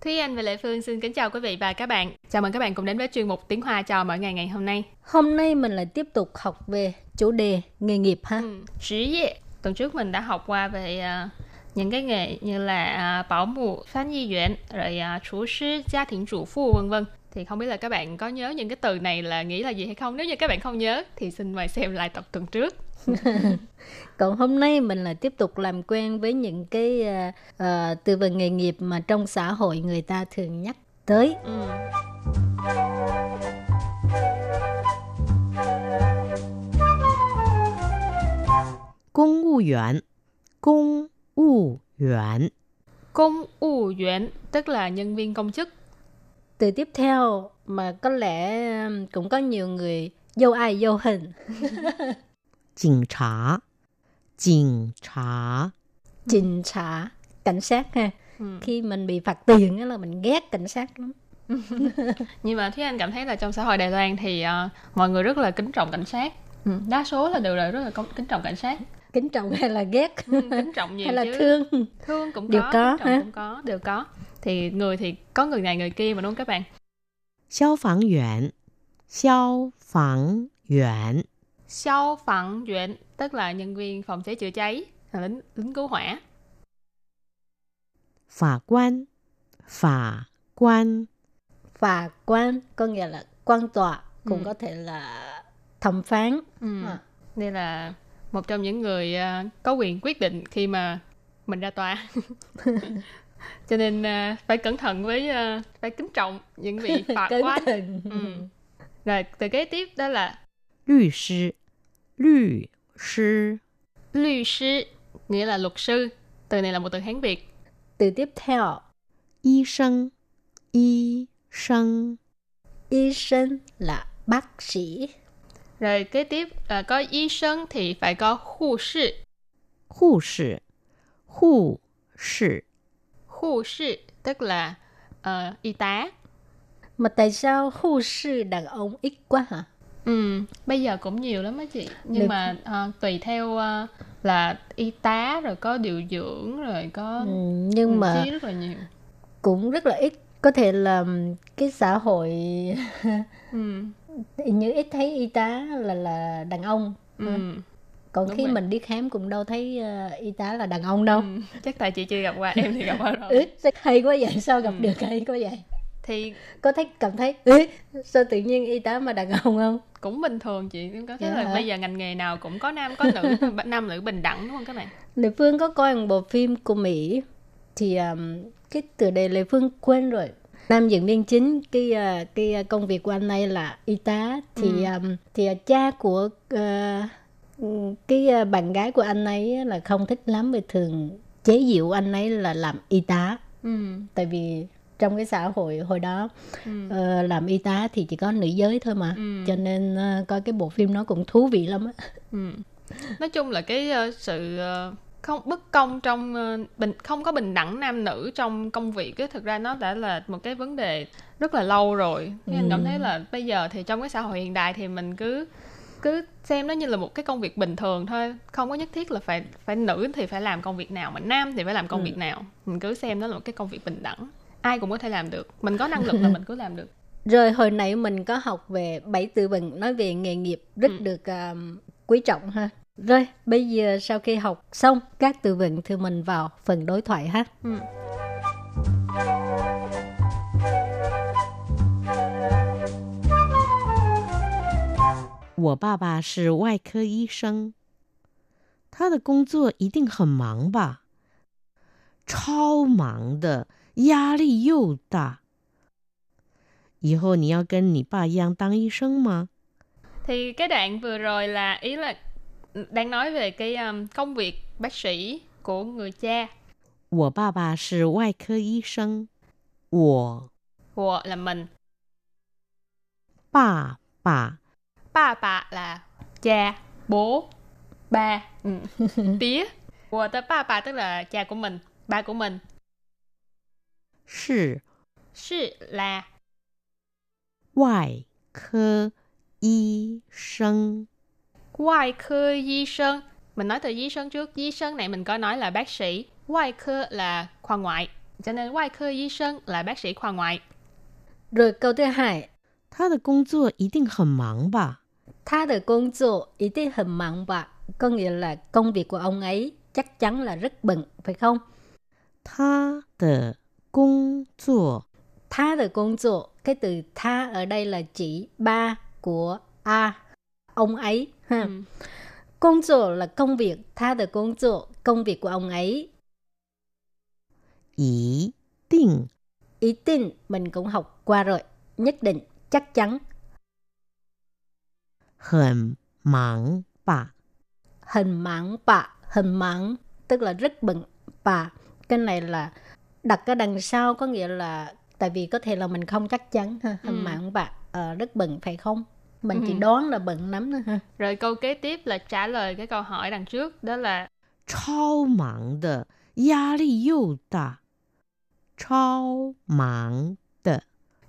Thúy Anh và Lệ Phương xin kính chào quý vị và các bạn. Chào mừng các bạn cùng đến với chuyên mục Tiếng Hoa cho mỗi ngày ngày hôm nay. Hôm nay mình lại tiếp tục học về chủ đề nghề nghiệp ha. Ừ, Tuần trước mình đã học qua về uh, những cái nghề như là à, bảo mụ, phán nhi viện, rồi chủ sư, chủ phu vân vân. Thì không biết là các bạn có nhớ những cái từ này là nghĩ là gì hay không? Nếu như các bạn không nhớ thì xin mời xem lại tập tuần trước. Còn hôm nay mình là tiếp tục làm quen với những cái uh, uh, từ về nghề nghiệp mà trong xã hội người ta thường nhắc tới. Ừ. công vụ viên, công vụ viên. Công vụ viên tức là nhân viên công chức. Từ tiếp theo mà có lẽ um, cũng có nhiều người dâu ai dâu hình. Cảnh trá. Cảnh trá. Cảnh trá. Cảnh sát ha. Ừ. Khi mình bị phạt tiền là mình ghét cảnh sát lắm. Nhưng mà Thúy Anh cảm thấy là trong xã hội Đài Loan thì uh, mọi người rất là kính trọng cảnh sát. Ừ. Đa số là đều là rất là kính trọng cảnh sát kính trọng hay là ghét ừ, kính trọng nhiều hay là chứ. thương thương cũng đều có, có ha? cũng có đều có thì người thì có người này người kia mà đúng không các bạn Xiao phang yuan Xiao phang yuan Xiao phang yuan tức là nhân viên phòng cháy chữa cháy là lính lính cứu hỏa Phà quan Phà quan Phà quan có nghĩa là quan tòa cũng ừ. có thể là thẩm phán ừ. à. đây là một trong những người uh, có quyền quyết định khi mà mình ra tòa. Cho nên uh, phải cẩn thận với uh, phải kính trọng những vị 法官 ừ. rồi từ kế tiếp đó là luật sư. Luật sư. Luật sư nghĩa là luật sư. Từ này là một từ hán việt. Từ tiếp theo. Y sinh y sinh y sinh là bác sĩ rồi kế tiếp là có y sinh thì phải có hộ sĩ. Hộ sĩ. Hộ sĩ. Hộ sĩ tức là uh, y tá. Mà tại sao hộ sĩ đàn ông ít quá hả? Ừ, bây giờ cũng nhiều lắm á chị. Nhưng Được. mà uh, tùy theo uh, là y tá rồi có điều dưỡng rồi có ừ, nhưng mà rất là nhiều. Cũng rất là ít có thể là cái xã hội ừ như ít thấy y tá là là đàn ông ừ. còn Đúng khi rồi. mình đi khám cũng đâu thấy uh, y tá là đàn ông đâu ừ. chắc tại chị chưa gặp qua em thì gặp qua rồi ừ, hay quá vậy sao gặp ừ. được hay quá vậy thì có thấy cảm thấy ừ, sao tự nhiên y tá mà đàn ông không cũng bình thường chị em có thấy dạ là hả? bây giờ ngành nghề nào cũng có nam có nữ nam nữ bình đẳng đúng không các bạn lệ phương có coi một bộ phim của mỹ thì um, cái từ đề lệ phương quên rồi nam diễn viên chính cái ờ, cái ờ, công việc của anh ấy là y tá thì ừ. um, thì cha của uh, cái bạn gái của anh ấy là không thích lắm vì thường chế giễu anh ấy là làm y tá ừ. tại vì trong cái xã hội hồi đó ừ. uh, làm y tá thì chỉ có nữ giới thôi mà ừ. cho nên uh, coi cái bộ phim nó cũng thú vị lắm á ừ. nói chung là cái uh, sự uh, không bất công trong uh, bình không có bình đẳng nam nữ trong công việc cái thực ra nó đã là một cái vấn đề rất là lâu rồi. Nên ừ. cảm thấy là bây giờ thì trong cái xã hội hiện đại thì mình cứ cứ xem nó như là một cái công việc bình thường thôi. Không có nhất thiết là phải phải nữ thì phải làm công việc nào mà nam thì phải làm công ừ. việc nào. Mình cứ xem nó là một cái công việc bình đẳng. Ai cũng có thể làm được. Mình có năng lực là mình cứ làm được. Rồi hồi nãy mình có học về bảy từ vựng nói về nghề nghiệp rất ừ. được uh, quý trọng ha rồi, bây giờ sau khi học xong các từ vựng thì mình vào phần đối thoại ha. Ừ. 我爸爸是外科医生，他的工作一定很忙吧？超忙的，压力又大。以后你要跟你爸一样当医生吗？Thì cái đoạn vừa rồi là ý là đang nói về cái um, công việc bác sĩ của người cha. 我爸爸是外科医生。我我 là mình. 爸爸 ba bà là cha, bố, ba, ừ. tía. Của tới ba bà tức là cha của mình, ba của mình. 是是 là 外科医生。 ngoại科医生 mình nói từ y sinh trước y sinh này mình có nói là bác sĩ ngoại科 là khoa ngoại cho nên ngoại科医生 là bác sĩ khoa ngoại Rồi câu thứ hai, 他的工作一定很忙吧？ 他的工作一定很忙吧? Có nghĩa là công việc của ông ấy chắc chắn là rất bận, phải không? 他的工作 Tha de công作, cái từ tha ở đây là chỉ ba của A, ông ấy ha. Ừ. Công việc là công việc, tha được công việc, công việc của ông ấy. Ý định. Ý định mình cũng học qua rồi, nhất định, chắc chắn. Hẳn mảng bà. Hẳn mảng bà, hẳn mảng tức là rất bận bà. Cái này là đặt cái đằng sau có nghĩa là tại vì có thể là mình không chắc chắn ha, hẳn ừ. mảng bà, à, ờ, rất bận phải không? mình chỉ ừ. đoán là bận lắm thôi ha rồi câu kế tiếp là trả lời cái câu hỏi đằng trước đó là Chao mạng de, ya li yu da. Chao mạng de.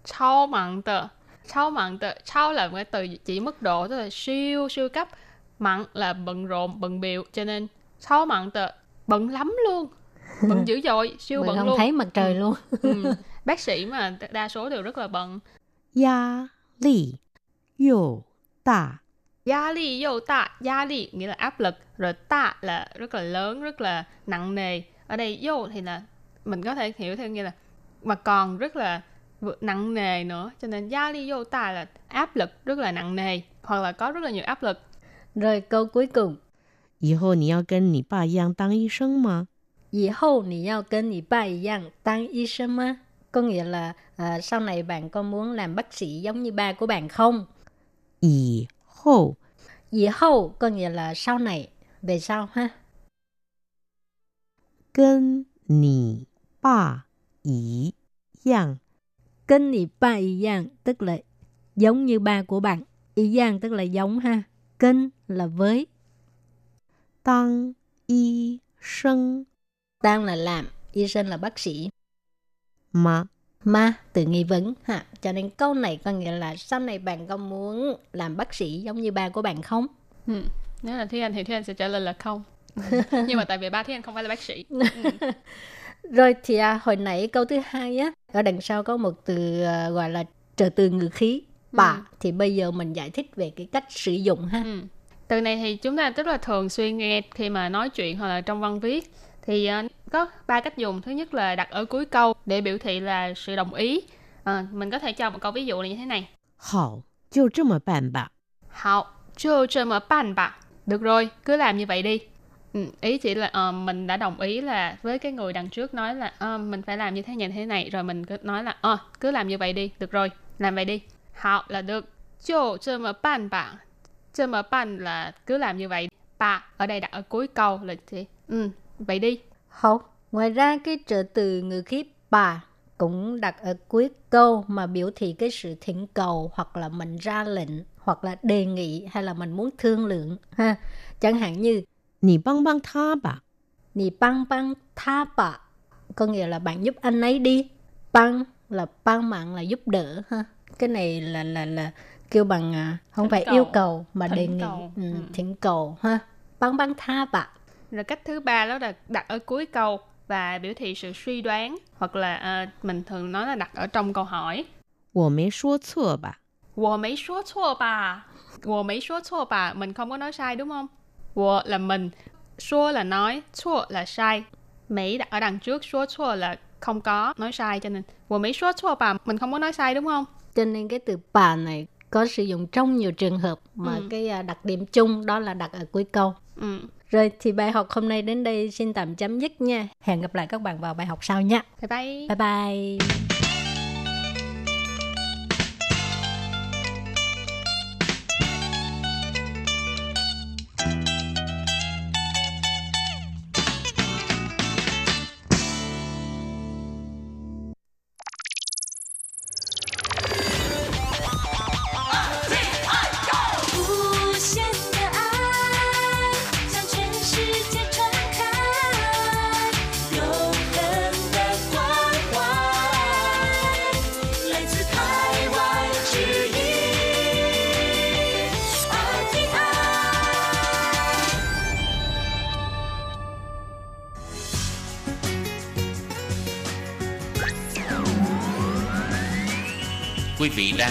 Chao mạng de. Chao mạng de. Chao là một cái từ chỉ mức độ, tức là siêu siêu cấp. Mạng là bận rộn, bận biệu. Cho nên chao mạng de, bận lắm luôn. Bận dữ dội, siêu bận, luôn không thấy mặt trời ừ. luôn. ừ. Bác sĩ mà đa số đều rất là bận. Ya li 又大。 Gia ly dâu tạ, gia ly nghĩa là áp lực, rồi tạ là rất là lớn, rất là nặng nề. Ở đây dâu thì là mình có thể hiểu theo nghĩa là mà còn rất là vừa- nặng nề nữa. Cho nên gia ly dâu tạ là áp lực rất là nặng nề, hoặc là có rất là nhiều áp lực. Rồi câu cuối cùng. 以后你要跟你爸一样当医生吗？以后你要跟你爸一样当医生吗? Có nghĩa là à, sau này bạn có muốn làm bác sĩ giống như ba của bạn không? 以后 以后 có nghĩa là sau này, về sau ha. 跟你爸一样 Kênh nhị ba y yang tức là giống như ba của bạn. Y yang tức là giống ha. Kênh là với, 当医生 đang là làm, y sinh là bác sĩ. 吗？ Ma từ nghi vấn ha. Cho nên câu này có nghĩa là sau này bạn có muốn làm bác sĩ giống như ba của bạn không? Ừ. Nếu là Anh thì Anh sẽ trả lời là không. Nhưng mà tại vì ba Anh không phải là bác sĩ. Rồi thì à, hồi nãy câu thứ hai á, ở đằng sau có một từ à, gọi là trợ từ ngữ khí. Bà Ừ. thì bây giờ mình giải thích về cái cách sử dụng ha. Ừ. Từ này thì chúng ta rất là thường xuyên nghe khi mà nói chuyện hoặc là trong văn viết thì ờ, có ba cách dùng. Thứ nhất là đặt ở cuối câu để biểu thị là sự đồng ý. Ờ, mình có thể cho một câu ví dụ là như thế này. 好，就这么办吧。 Hảo, cho cho mở bàn bạc. Được rồi, cứ làm như vậy đi. Ừ, ý chỉ là ờ, mình đã đồng ý là với cái người đằng trước nói là ờ, mình phải làm như thế này thế này rồi mình cứ nói là ờ cứ làm như vậy đi, được rồi, làm vậy đi. Hảo là được. Cho cho mở bàn bạc. Cho mở bàn là cứ làm như vậy. Bà ở đây đặt ở cuối câu là gì? Ừ, vậy đi. Không, ngoài ra cái trợ từ ngữ khí bà cũng đặt ở cuối câu mà biểu thị cái sự thỉnh cầu hoặc là mình ra lệnh hoặc là đề nghị hay là mình muốn thương lượng ha. Chẳng hạn như Nì băng băng tha bà Nì băng băng tha bà Có nghĩa là bạn giúp anh ấy đi Băng là băng mạng là giúp đỡ ha. Cái này là là là kêu bằng à, không thỉnh phải cầu. yêu cầu mà thỉnh đề nghị cầu. Ừ, ừ. thỉnh cầu ha. Băng băng tha bà Rồi cách thứ ba đó là đặt ở cuối câu và biểu thị sự suy đoán hoặc là ờ, mình thường nói là đặt ở trong câu hỏi. 我没说错吧？我没说错吧？我没说错吧? Mình không có nói sai đúng không? 我 là mình, 说 là nói, 错 là sai. Mỹ đặt ở đằng trước, 说错 là không có nói sai cho nên 我没说错吧? Mình không có nói sai đúng không? Cho nên cái từ bà này có sử dụng trong nhiều trường hợp Mà Ừ. cái à, đặc điểm chung đó là đặt ở cuối câu Ừ. Rồi thì bài học hôm nay đến đây xin tạm chấm dứt nha. Hẹn gặp lại các bạn vào bài học sau nha. Bye bye. Bye bye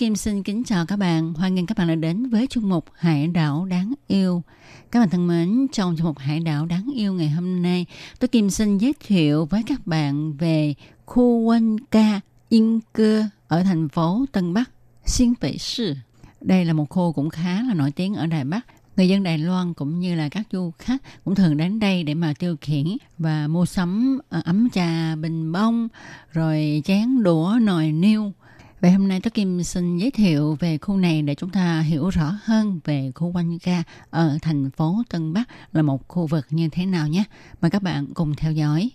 Kim xin kính chào các bạn. Hoan nghênh các bạn đã đến với chương mục Hải đảo đáng yêu. Các bạn thân mến, trong chương mục Hải đảo đáng yêu ngày hôm nay, tôi Kim xin giới thiệu với các bạn về khu quân ca Yên Cơ ở thành phố Tân Bắc, Xuyên Bắc Sư. Đây là một khu cũng khá là nổi tiếng ở Đài Bắc. Người dân Đài Loan cũng như là các du khách cũng thường đến đây để mà tiêu khiển và mua sắm ờ, ấm trà, bình bông, rồi chén đũa, nồi niêu Vậy hôm nay tôi Kim xin giới thiệu về khu này để chúng ta hiểu rõ hơn về khu quanh ca ở thành phố Tân Bắc là một khu vực như thế nào nhé. Mời các bạn cùng theo dõi.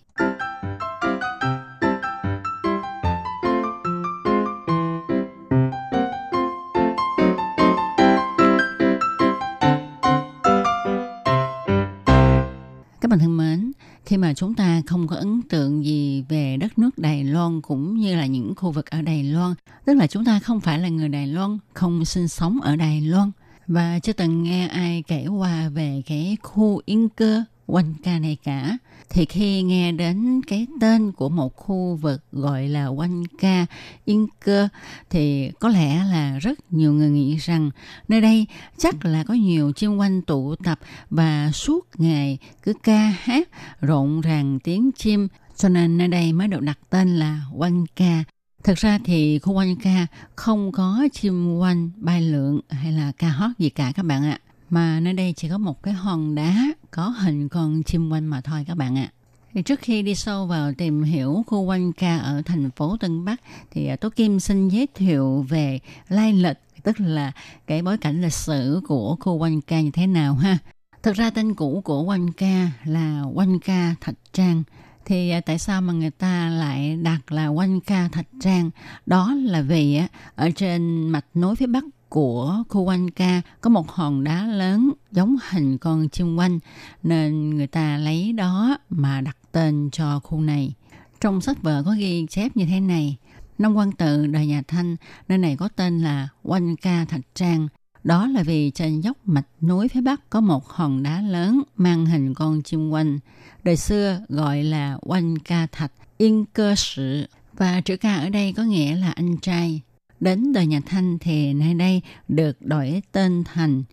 Các bạn thân mến, khi mà chúng ta không có ấn tượng gì về đất nước Đài Loan cũng như là những khu vực ở Đài Loan, tức là chúng ta không phải là người Đài Loan, không sinh sống ở Đài Loan. Và chưa từng nghe ai kể qua về cái khu yên cơ quanh ca này cả. Thì khi nghe đến cái tên của một khu vực gọi là quanh ca yên cơ, thì có lẽ là rất nhiều người nghĩ rằng nơi đây chắc là có nhiều chim quanh tụ tập và suốt ngày cứ ca hát rộn ràng tiếng chim. Cho nên nơi đây mới được đặt tên là quanh ca. Thực ra thì khu quanh ca không có chim quanh bay lượn hay là ca hót gì cả các bạn ạ mà nơi đây chỉ có một cái hòn đá có hình con chim quanh mà thôi các bạn ạ. Thì trước khi đi sâu vào tìm hiểu khu quanh ca ở thành phố Tân Bắc, thì à, Tố Kim xin giới thiệu về lai lịch, tức là cái bối cảnh lịch sử của khu quanh ca như thế nào ha. Thực ra tên cũ của quanh ca là quanh ca Thạch Trang. Thì à, tại sao mà người ta lại đặt là quanh ca Thạch Trang? Đó là vì à, ở trên mạch nối phía bắc của khu quanh ca có một hòn đá lớn giống hình con chim quanh nên người ta lấy đó mà đặt tên cho khu này. Trong sách vở có ghi chép như thế này. Năm quan tự đời nhà Thanh, nơi này có tên là Quanh Ca Thạch Trang. Đó là vì trên dốc mạch núi phía Bắc có một hòn đá lớn mang hình con chim quanh. Đời xưa gọi là Quanh Ca Thạch, Yên Cơ Sự. Và chữ ca ở đây có nghĩa là anh trai. Đến đời nhà Thanh thì nơi đây được đổi tên thành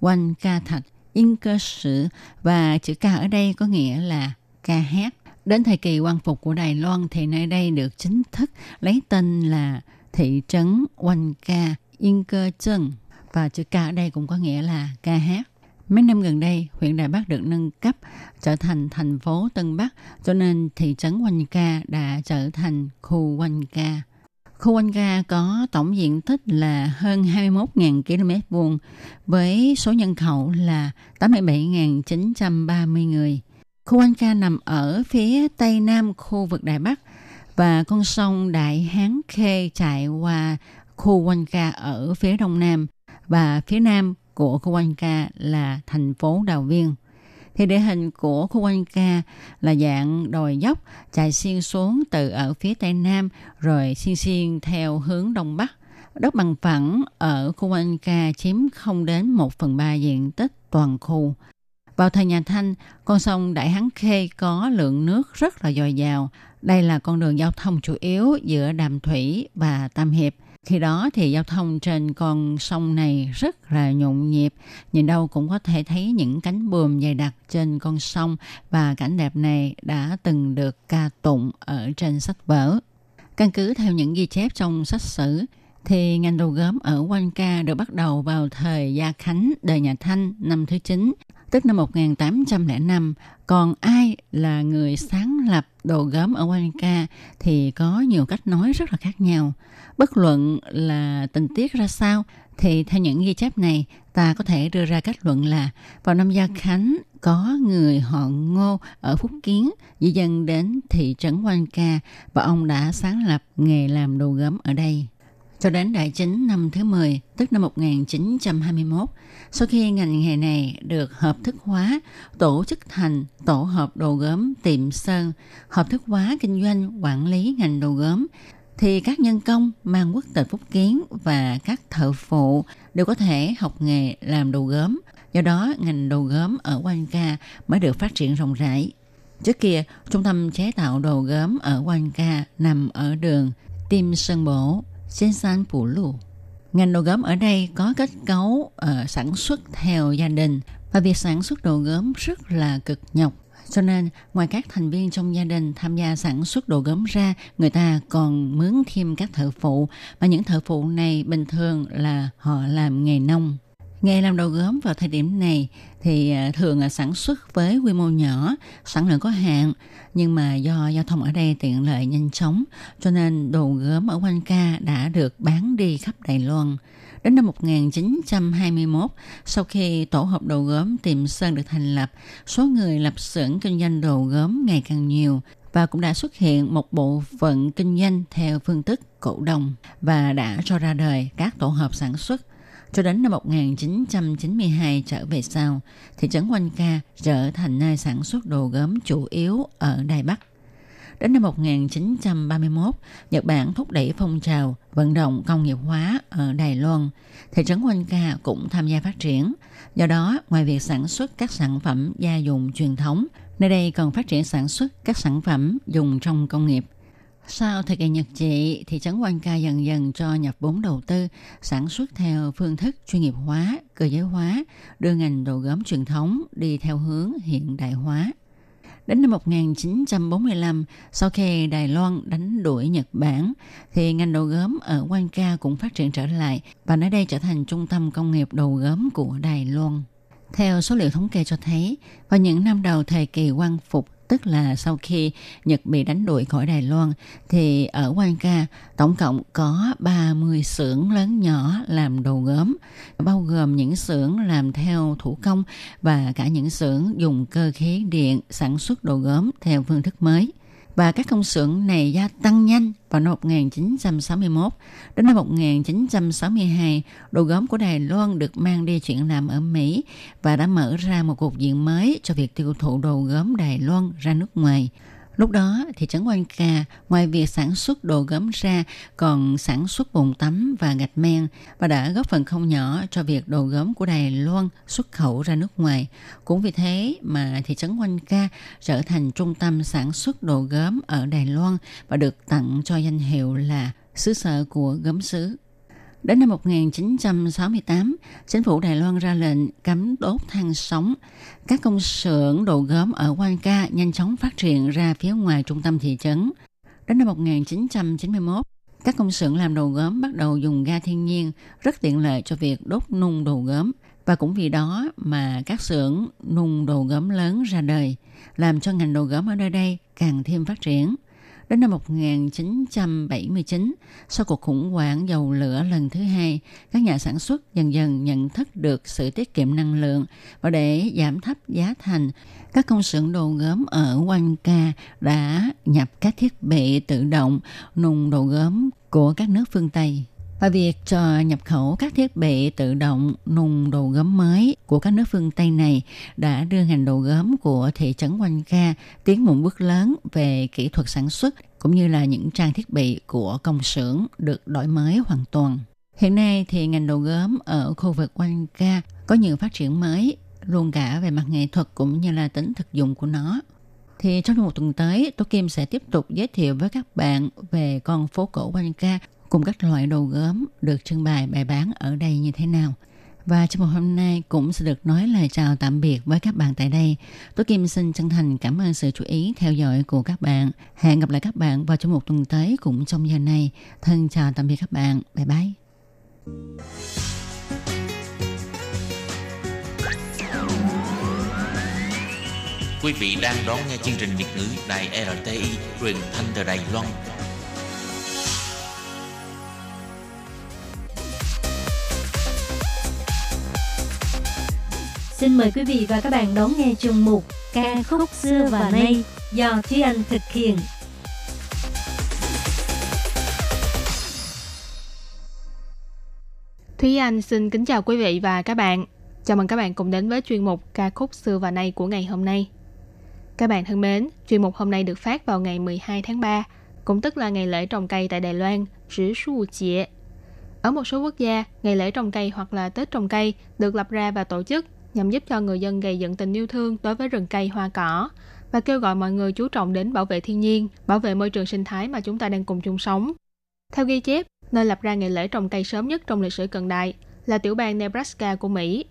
Quan Ca Thạch, Yên Cơ Sử và chữ ca ở đây có nghĩa là ca hát. Đến thời kỳ quan phục của Đài Loan thì nơi đây được chính thức lấy tên là thị trấn Quan Ca, Yên Cơ Trân và chữ ca ở đây cũng có nghĩa là ca hát. Mấy năm gần đây, huyện Đài Bắc được nâng cấp trở thành thành phố Tân Bắc, cho nên thị trấn Quanh Ca đã trở thành khu Quanh Ca. Khu quanh ga có tổng diện tích là hơn 21.000 km vuông với số nhân khẩu là 87.930 người. Khu quanh ga nằm ở phía tây nam khu vực Đài Bắc và con sông Đại Hán Khê chạy qua khu quanh ga ở phía đông nam và phía nam của khu quanh ga là thành phố Đào Viên thì địa hình của khu quanh ca là dạng đồi dốc chạy xiên xuống từ ở phía tây nam rồi xiên xiên theo hướng đông bắc. Đất bằng phẳng ở khu quanh ca chiếm không đến 1 phần 3 diện tích toàn khu. Vào thời nhà Thanh, con sông Đại Hán Khê có lượng nước rất là dồi dào. Đây là con đường giao thông chủ yếu giữa Đàm Thủy và Tam Hiệp – khi đó thì giao thông trên con sông này rất là nhộn nhịp, nhìn đâu cũng có thể thấy những cánh buồm dày đặc trên con sông và cảnh đẹp này đã từng được ca tụng ở trên sách vở. Căn cứ theo những ghi chép trong sách sử, thì ngành đồ gốm ở Quan Ca được bắt đầu vào thời Gia Khánh đời nhà Thanh năm thứ 9, tức năm 1805. Còn ai là người sáng lập đồ gốm ở Quanh thì có nhiều cách nói rất là khác nhau. Bất luận là tình tiết ra sao thì theo những ghi chép này, ta có thể đưa ra kết luận là vào năm Gia Khánh có người họ Ngô ở Phúc Kiến di dân đến thị trấn Quanh và ông đã sáng lập nghề làm đồ gốm ở đây cho đến đại chính năm thứ 10, tức năm 1921. Sau khi ngành nghề này được hợp thức hóa, tổ chức thành tổ hợp đồ gốm tiệm sơn, hợp thức hóa kinh doanh quản lý ngành đồ gốm, thì các nhân công mang quốc tịch Phúc Kiến và các thợ phụ đều có thể học nghề làm đồ gốm. Do đó, ngành đồ gốm ở quan Ca mới được phát triển rộng rãi. Trước kia, trung tâm chế tạo đồ gốm ở quan Ca nằm ở đường Tim Sơn Bổ, Sen San Phủ Lù. Ngành đồ gốm ở đây có kết cấu uh, sản xuất theo gia đình và việc sản xuất đồ gốm rất là cực nhọc. Cho nên, ngoài các thành viên trong gia đình tham gia sản xuất đồ gốm ra, người ta còn mướn thêm các thợ phụ. Và những thợ phụ này bình thường là họ làm nghề nông. Nghề làm đồ gốm vào thời điểm này thì à, thường là sản xuất với quy mô nhỏ, sản lượng có hạn, nhưng mà do giao thông ở đây tiện lợi nhanh chóng, cho nên đồ gốm ở quanh ca đã được bán đi khắp Đài Loan. Đến năm 1921, sau khi tổ hợp đồ gốm tiềm Sơn được thành lập, số người lập xưởng kinh doanh đồ gốm ngày càng nhiều và cũng đã xuất hiện một bộ phận kinh doanh theo phương thức cổ đông và đã cho ra đời các tổ hợp sản xuất cho đến năm 1992 trở về sau, thị trấn Quanh Ca trở thành nơi sản xuất đồ gốm chủ yếu ở Đài Bắc. Đến năm 1931, Nhật Bản thúc đẩy phong trào vận động công nghiệp hóa ở Đài Loan. Thị trấn Quanh Ca cũng tham gia phát triển. Do đó, ngoài việc sản xuất các sản phẩm gia dụng truyền thống, nơi đây còn phát triển sản xuất các sản phẩm dùng trong công nghiệp. Sau thời kỳ Nhật trị, thị trấn quan Ca dần dần cho nhập vốn đầu tư, sản xuất theo phương thức chuyên nghiệp hóa, cơ giới hóa, đưa ngành đồ gốm truyền thống đi theo hướng hiện đại hóa. Đến năm 1945, sau khi Đài Loan đánh đuổi Nhật Bản, thì ngành đồ gốm ở Quan Ca cũng phát triển trở lại và nơi đây trở thành trung tâm công nghiệp đồ gốm của Đài Loan. Theo số liệu thống kê cho thấy, vào những năm đầu thời kỳ quan phục tức là sau khi Nhật bị đánh đuổi khỏi Đài Loan, thì ở Quan Ca tổng cộng có 30 xưởng lớn nhỏ làm đồ gốm, bao gồm những xưởng làm theo thủ công và cả những xưởng dùng cơ khí điện sản xuất đồ gốm theo phương thức mới và các công xưởng này gia tăng nhanh vào năm 1961. Đến năm 1962, đồ gốm của Đài Loan được mang đi chuyển làm ở Mỹ và đã mở ra một cuộc diện mới cho việc tiêu thụ đồ gốm Đài Loan ra nước ngoài. Lúc đó, thị trấn Quan Cà ngoài việc sản xuất đồ gốm ra còn sản xuất bồn tắm và gạch men và đã góp phần không nhỏ cho việc đồ gốm của Đài Loan xuất khẩu ra nước ngoài. Cũng vì thế mà thị trấn Quan Ca trở thành trung tâm sản xuất đồ gốm ở Đài Loan và được tặng cho danh hiệu là xứ sở của gốm xứ. Đến năm 1968, chính phủ Đài Loan ra lệnh cấm đốt than sống. Các công xưởng đồ gốm ở Quan Ca nhanh chóng phát triển ra phía ngoài trung tâm thị trấn. Đến năm 1991, các công xưởng làm đồ gốm bắt đầu dùng ga thiên nhiên rất tiện lợi cho việc đốt nung đồ gốm. Và cũng vì đó mà các xưởng nung đồ gốm lớn ra đời, làm cho ngành đồ gốm ở nơi đây càng thêm phát triển. Đến năm 1979, sau cuộc khủng hoảng dầu lửa lần thứ hai, các nhà sản xuất dần dần nhận thức được sự tiết kiệm năng lượng và để giảm thấp giá thành, các công xưởng đồ gốm ở Quang ca đã nhập các thiết bị tự động nung đồ gốm của các nước phương Tây. Và việc cho nhập khẩu các thiết bị tự động nung đồ gốm mới của các nước phương Tây này đã đưa ngành đồ gốm của thị trấn Quanh Ca tiến một bước lớn về kỹ thuật sản xuất cũng như là những trang thiết bị của công xưởng được đổi mới hoàn toàn. Hiện nay thì ngành đồ gốm ở khu vực Quanh Ca có nhiều phát triển mới luôn cả về mặt nghệ thuật cũng như là tính thực dụng của nó. Thì trong một tuần tới, Tô Kim sẽ tiếp tục giới thiệu với các bạn về con phố cổ Quanh Ca cùng các loại đồ gốm được trưng bày bày bán ở đây như thế nào. Và trong một hôm nay cũng sẽ được nói lời chào tạm biệt với các bạn tại đây. Tôi Kim xin chân thành cảm ơn sự chú ý, theo dõi của các bạn. Hẹn gặp lại các bạn vào trong một tuần tới cũng trong giờ này. Thân chào tạm biệt các bạn. Bye bye. Quý vị đang đón nghe chương trình Việt ngữ Đài RTI truyền thanh từ Đài Loan. Xin mời quý vị và các bạn đón nghe chương mục Ca khúc xưa và nay do Thúy Anh thực hiện. Thúy Anh xin kính chào quý vị và các bạn. Chào mừng các bạn cùng đến với chuyên mục ca khúc xưa và nay của ngày hôm nay. Các bạn thân mến, chuyên mục hôm nay được phát vào ngày 12 tháng 3, cũng tức là ngày lễ trồng cây tại Đài Loan, Trứ Su Chie. Ở một số quốc gia, ngày lễ trồng cây hoặc là Tết trồng cây được lập ra và tổ chức nhằm giúp cho người dân gây dựng tình yêu thương đối với rừng cây hoa cỏ và kêu gọi mọi người chú trọng đến bảo vệ thiên nhiên, bảo vệ môi trường sinh thái mà chúng ta đang cùng chung sống. Theo ghi chép, nơi lập ra ngày lễ trồng cây sớm nhất trong lịch sử cận đại là tiểu bang Nebraska của Mỹ.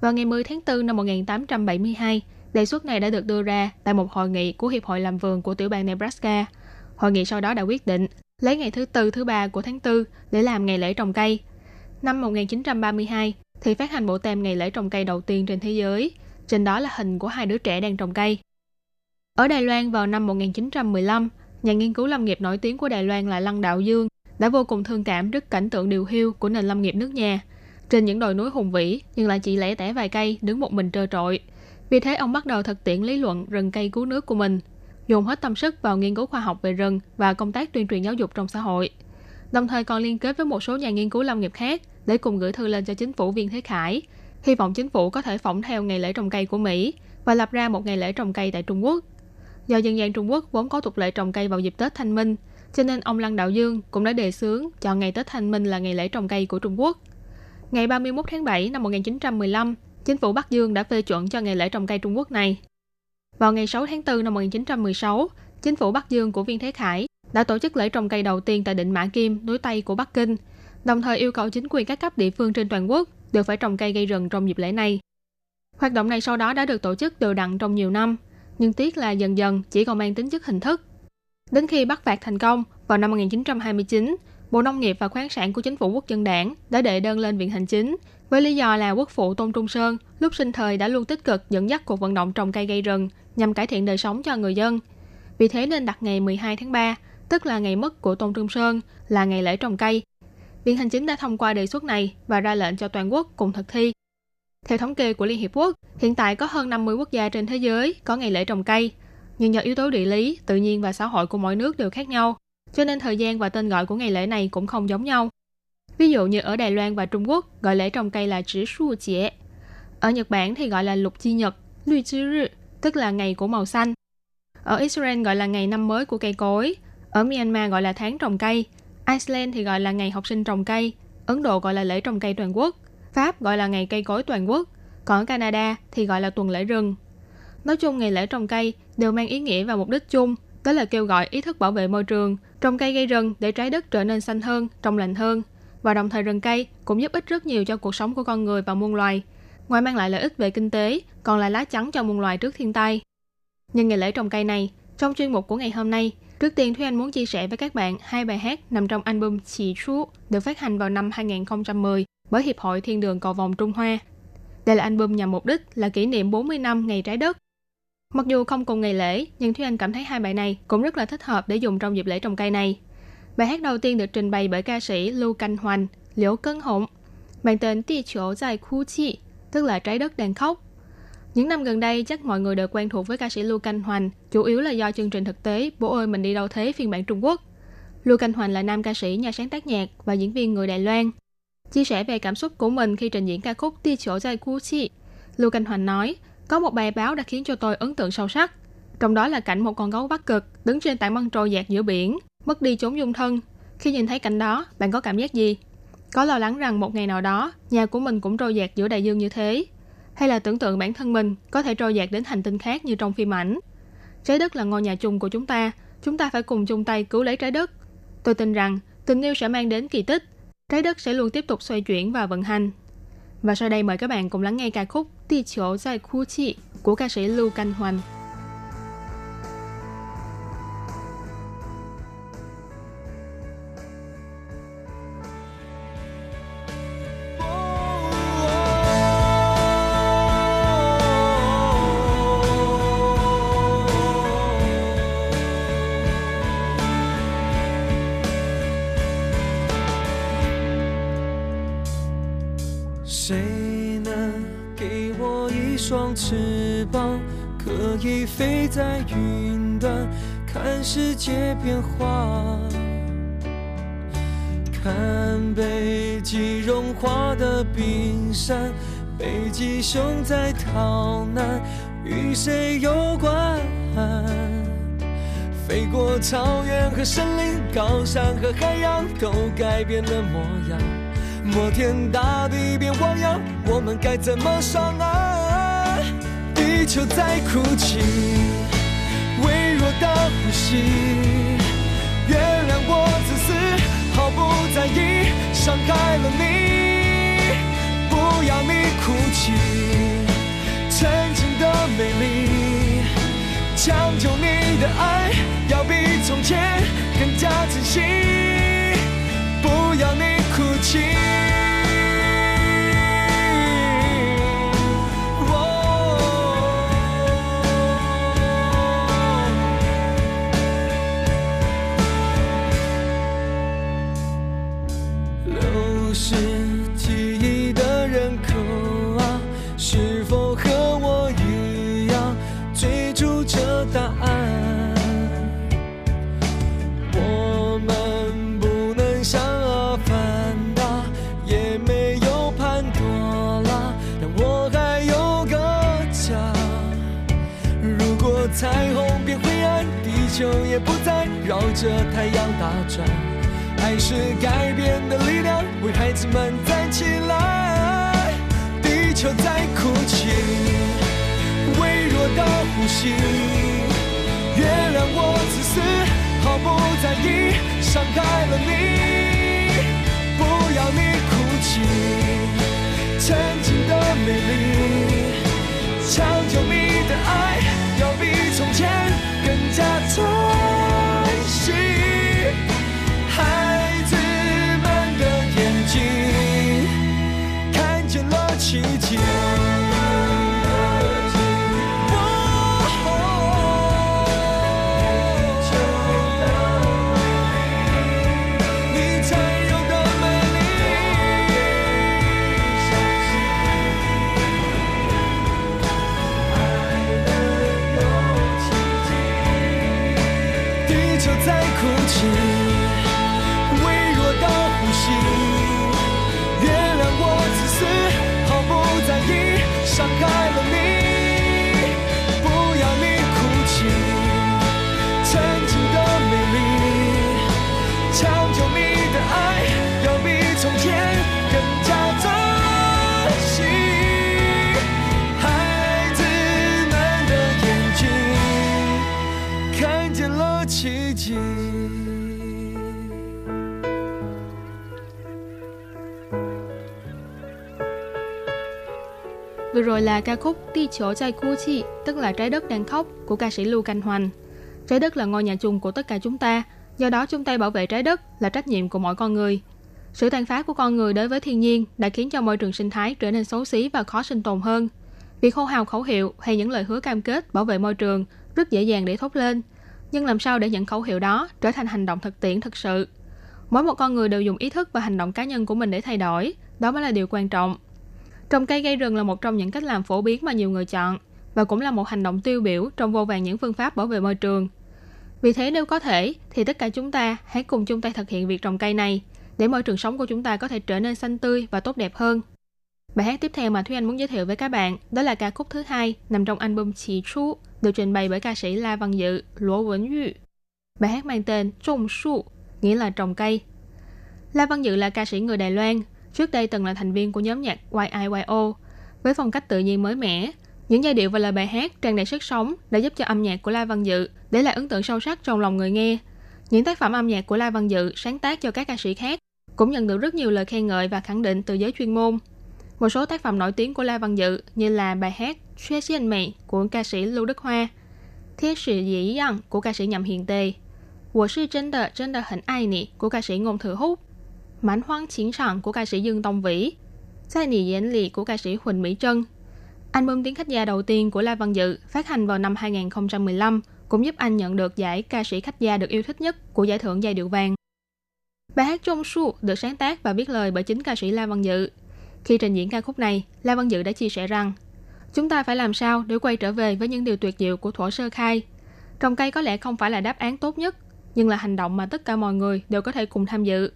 Vào ngày 10 tháng 4 năm 1872, đề xuất này đã được đưa ra tại một hội nghị của Hiệp hội làm vườn của tiểu bang Nebraska. Hội nghị sau đó đã quyết định lấy ngày thứ tư thứ ba của tháng 4 để làm ngày lễ trồng cây. Năm 1932 thì phát hành bộ tem ngày lễ trồng cây đầu tiên trên thế giới. Trên đó là hình của hai đứa trẻ đang trồng cây. Ở Đài Loan vào năm 1915, nhà nghiên cứu lâm nghiệp nổi tiếng của Đài Loan là Lăng Đạo Dương đã vô cùng thương cảm trước cảnh tượng điều hưu của nền lâm nghiệp nước nhà. Trên những đồi núi hùng vĩ nhưng lại chỉ lẻ tẻ vài cây đứng một mình trơ trội. Vì thế ông bắt đầu thực tiễn lý luận rừng cây cứu nước của mình, dùng hết tâm sức vào nghiên cứu khoa học về rừng và công tác tuyên truyền giáo dục trong xã hội. Đồng thời còn liên kết với một số nhà nghiên cứu lâm nghiệp khác để cùng gửi thư lên cho chính phủ Viên Thế Khải, hy vọng chính phủ có thể phỏng theo ngày lễ trồng cây của Mỹ và lập ra một ngày lễ trồng cây tại Trung Quốc. Do dân gian Trung Quốc vốn có tục lệ trồng cây vào dịp Tết Thanh Minh, cho nên ông Lăng Đạo Dương cũng đã đề xướng chọn ngày Tết Thanh Minh là ngày lễ trồng cây của Trung Quốc. Ngày 31 tháng 7 năm 1915, chính phủ Bắc Dương đã phê chuẩn cho ngày lễ trồng cây Trung Quốc này. Vào ngày 6 tháng 4 năm 1916, chính phủ Bắc Dương của Viên Thế Khải đã tổ chức lễ trồng cây đầu tiên tại định Mã Kim, núi Tây của Bắc Kinh, đồng thời yêu cầu chính quyền các cấp địa phương trên toàn quốc đều phải trồng cây gây rừng trong dịp lễ này. Hoạt động này sau đó đã được tổ chức đều đặn trong nhiều năm, nhưng tiếc là dần dần chỉ còn mang tính chất hình thức. Đến khi bắt phạt thành công, vào năm 1929, Bộ Nông nghiệp và Khoáng sản của Chính phủ Quốc dân đảng đã đệ đơn lên Viện Hành Chính với lý do là quốc phụ Tôn Trung Sơn lúc sinh thời đã luôn tích cực dẫn dắt cuộc vận động trồng cây gây rừng nhằm cải thiện đời sống cho người dân. Vì thế nên đặt ngày 12 tháng 3, tức là ngày mất của Tôn Trung Sơn, là ngày lễ trồng cây. Viện Hành Chính đã thông qua đề xuất này và ra lệnh cho toàn quốc cùng thực thi. Theo thống kê của Liên Hiệp Quốc, hiện tại có hơn 50 quốc gia trên thế giới có ngày lễ trồng cây. Nhưng do yếu tố địa lý, tự nhiên và xã hội của mỗi nước đều khác nhau, cho nên thời gian và tên gọi của ngày lễ này cũng không giống nhau. Ví dụ như ở Đài Loan và Trung Quốc, gọi lễ trồng cây là chỉ Su Chế; Ở Nhật Bản thì gọi là Lục Chi Nhật, lưu Chi Rư, tức là ngày của màu xanh. Ở Israel gọi là ngày năm mới của cây cối. Ở Myanmar gọi là tháng trồng cây. Iceland thì gọi là ngày học sinh trồng cây. Ấn Độ gọi là lễ trồng cây toàn quốc. Pháp gọi là ngày cây cối toàn quốc. Còn ở Canada thì gọi là tuần lễ rừng. Nói chung ngày lễ trồng cây đều mang ý nghĩa và mục đích chung, đó là kêu gọi ý thức bảo vệ môi trường, trồng cây gây rừng để trái đất trở nên xanh hơn, trong lành hơn. Và đồng thời rừng cây cũng giúp ích rất nhiều cho cuộc sống của con người và muôn loài. Ngoài mang lại lợi ích về kinh tế, còn là lá chắn cho muôn loài trước thiên tai. Nhân ngày lễ trồng cây này, trong chuyên mục của ngày hôm nay, trước tiên Thúy Anh muốn chia sẻ với các bạn hai bài hát nằm trong album Chỉ Chú được phát hành vào năm 2010 bởi Hiệp hội Thiên đường Cầu Vòng Trung Hoa. Đây là album nhằm mục đích là kỷ niệm 40 năm ngày trái đất. Mặc dù không cùng ngày lễ, nhưng Thúy Anh cảm thấy hai bài này cũng rất là thích hợp để dùng trong dịp lễ trồng cây này. Bài hát đầu tiên được trình bày bởi ca sĩ Lưu Canh Hoành, Liễu Cân Hụng, mang tên Địa Chỗ Dài Khu Chi, tức là trái đất đang khóc. Những năm gần đây, chắc mọi người đều quen thuộc với ca sĩ Lưu Canh Hoành, chủ yếu là do chương trình thực tế Bố ơi mình đi đâu thế phiên bản Trung Quốc. Lưu Canh Hoành là nam ca sĩ, nhà sáng tác nhạc và diễn viên người Đài Loan. Chia sẻ về cảm xúc của mình khi trình diễn ca khúc Ti Chỗ Dài Khu Chi, Lưu Canh Hoành nói, có một bài báo đã khiến cho tôi ấn tượng sâu sắc. Trong đó là cảnh một con gấu bắc cực đứng trên tảng băng trôi dạt giữa biển, mất đi chốn dung thân. Khi nhìn thấy cảnh đó, bạn có cảm giác gì? Có lo lắng rằng một ngày nào đó, nhà của mình cũng trôi dạt giữa đại dương như thế? Hay là tưởng tượng bản thân mình có thể trôi dạt đến hành tinh khác như trong phim ảnh? Trái đất là ngôi nhà chung của chúng ta, chúng ta phải cùng chung tay cứu lấy trái đất. Tôi tin rằng tình yêu sẽ mang đến kỳ tích, trái đất sẽ luôn tiếp tục xoay chuyển và vận hành. Và sau đây mời các bạn cùng lắng nghe ca khúc Địa Chiếu Dài Khu Chị của ca sĩ Lưu Canh Hoành. 你飞在云端，看世界变化，看北极融化的冰山，北极熊在逃难，与谁有关？飞过草原和森林，高山和海洋，都改变了模样。摩天大地变汪洋，我们该怎么上岸？就在哭泣，微弱的呼吸。原谅我自私，毫不在意，伤害了你。不要你哭泣，曾经的美丽，将就你的爱。要比从前更加珍惜，不要你哭泣。彩虹变灰暗，地球也不再绕着太阳打转，爱是改变的力量，为孩子们站起来。地球在哭泣，微弱的呼吸。原谅我自私，毫不在意，伤害了你。不要你哭泣，曾经的美丽，抢救你的爱，从前 rồi là ca khúc Ti chỗ chai Chi, tức là trái đất đang khóc của ca sĩ Lưu Canh Hoành. Trái đất là ngôi nhà chung của tất cả chúng ta, do đó chung tay bảo vệ trái đất là trách nhiệm của mỗi con người. Sự tàn phá của con người đối với thiên nhiên đã khiến cho môi trường sinh thái trở nên xấu xí và khó sinh tồn hơn. Việc hô hào khẩu hiệu hay những lời hứa cam kết bảo vệ môi trường rất dễ dàng để thốt lên. Nhưng làm sao để những khẩu hiệu đó trở thành hành động thực tiễn thực sự? Mỗi một con người đều dùng ý thức và hành động cá nhân của mình để thay đổi, đó mới là điều quan trọng. Trồng cây gây rừng là một trong những cách làm phổ biến mà nhiều người chọn và cũng là một hành động tiêu biểu trong vô vàng những phương pháp bảo vệ môi trường. Vì thế nếu có thể thì tất cả chúng ta hãy cùng chung tay thực hiện việc trồng cây này để môi trường sống của chúng ta có thể trở nên xanh tươi và tốt đẹp hơn. Bài hát tiếp theo mà Thúy Anh muốn giới thiệu với các bạn đó là ca khúc thứ hai nằm trong album Chỉ Chú được trình bày bởi ca sĩ La Văn Dự, Lỗ Vĩnh Yu. Bài hát mang tên Trồng Su, nghĩa là trồng cây. La Văn Dự là ca sĩ người Đài Loan, trước đây từng là thành viên của nhóm nhạc YIYO. Với phong cách tự nhiên mới mẻ, những giai điệu và lời bài hát tràn đầy sức sống đã giúp cho âm nhạc của La Văn Dự để lại ấn tượng sâu sắc trong lòng người nghe. Những tác phẩm âm nhạc của La Văn Dự sáng tác cho các ca sĩ khác cũng nhận được rất nhiều lời khen ngợi và khẳng định từ giới chuyên môn. Một số tác phẩm nổi tiếng của La Văn Dự như là bài hát Xuê Xiên Mẹ của ca sĩ Lưu Đức Hoa, Thiết sự dĩ dặn của ca sĩ Nhậm Hiền Tề, Wo sư chân de chân de hẳn ai nị của ca sĩ Ngôn Thừa Húc, Mãn hoang chiến sẵn của ca sĩ Dương Tông Vĩ, Sai nỉ diễn lì của ca sĩ Huỳnh Mỹ Trân. Album tiếng khách gia đầu tiên của La Văn Dự phát hành vào năm 2015 cũng giúp anh nhận được giải ca sĩ khách gia được yêu thích nhất của giải thưởng giai điệu vàng. Bài hát Trong Su được sáng tác và viết lời bởi chính ca sĩ La Văn Dự. Khi trình diễn ca khúc này, La Văn Dự đã chia sẻ rằng Chúng ta phải làm sao để quay trở về với những điều tuyệt diệu của thuở sơ khai. Trồng cây có lẽ không phải là đáp án tốt nhất, nhưng là hành động mà tất cả mọi người đều có thể cùng tham dự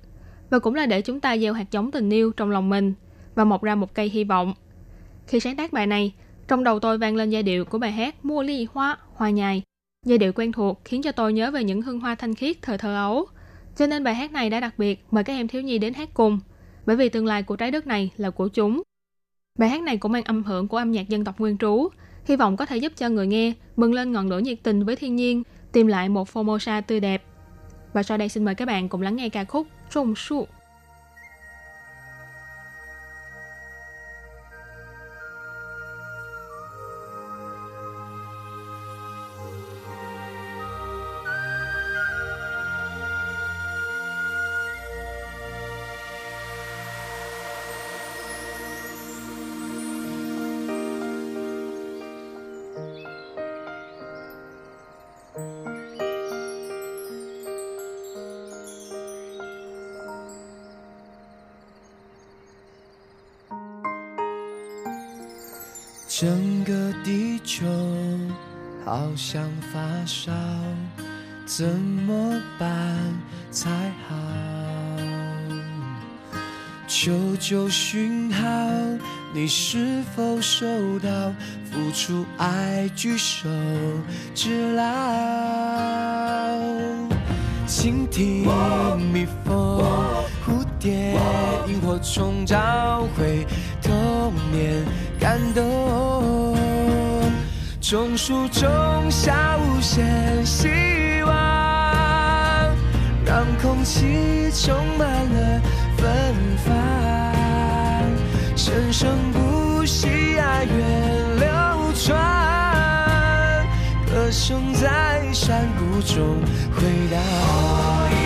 và cũng là để chúng ta gieo hạt giống tình yêu trong lòng mình và mọc ra một cây hy vọng. Khi sáng tác bài này, trong đầu tôi vang lên giai điệu của bài hát Mua ly hoa, hoa nhài. Giai điệu quen thuộc khiến cho tôi nhớ về những hương hoa thanh khiết thời thơ ấu. Cho nên bài hát này đã đặc biệt mời các em thiếu nhi đến hát cùng, bởi vì tương lai của trái đất này là của chúng. Bài hát này cũng mang âm hưởng của âm nhạc dân tộc nguyên trú, hy vọng có thể giúp cho người nghe bừng lên ngọn lửa nhiệt tình với thiên nhiên, tìm lại một Formosa tươi đẹp. Và sau đây xin mời các bạn cùng lắng nghe ca khúc Trung Su 举手之劳。蜻蜓、蜜蜂、蝴蝶、萤火虫找回童年感动，种树种下无限希望，让空气充满了芬芳，生生不息，爱源声在山谷中回荡。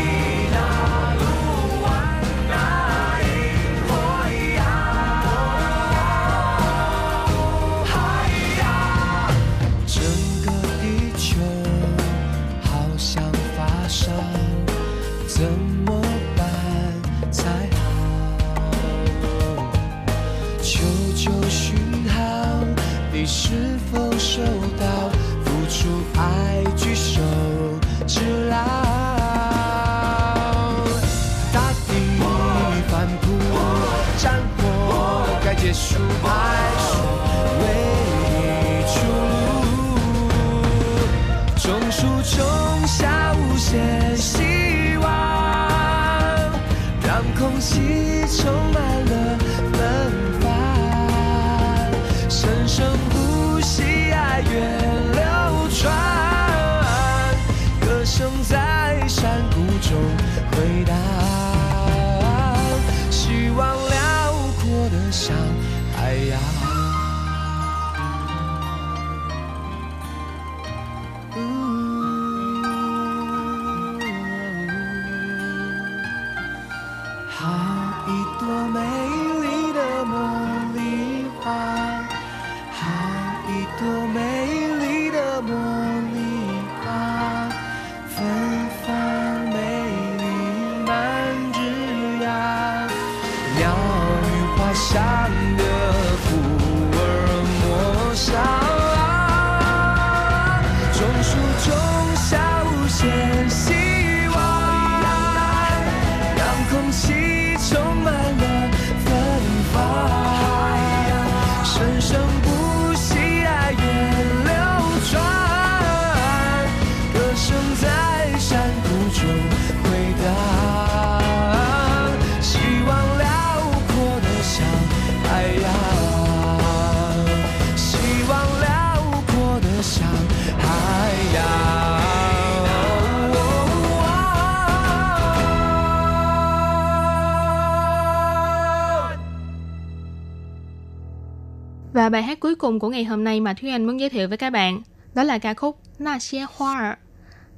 Và bài hát cuối cùng của ngày hôm nay mà Thúy Anh muốn giới thiệu với các bạn đó là ca khúc Na Xie Hoa.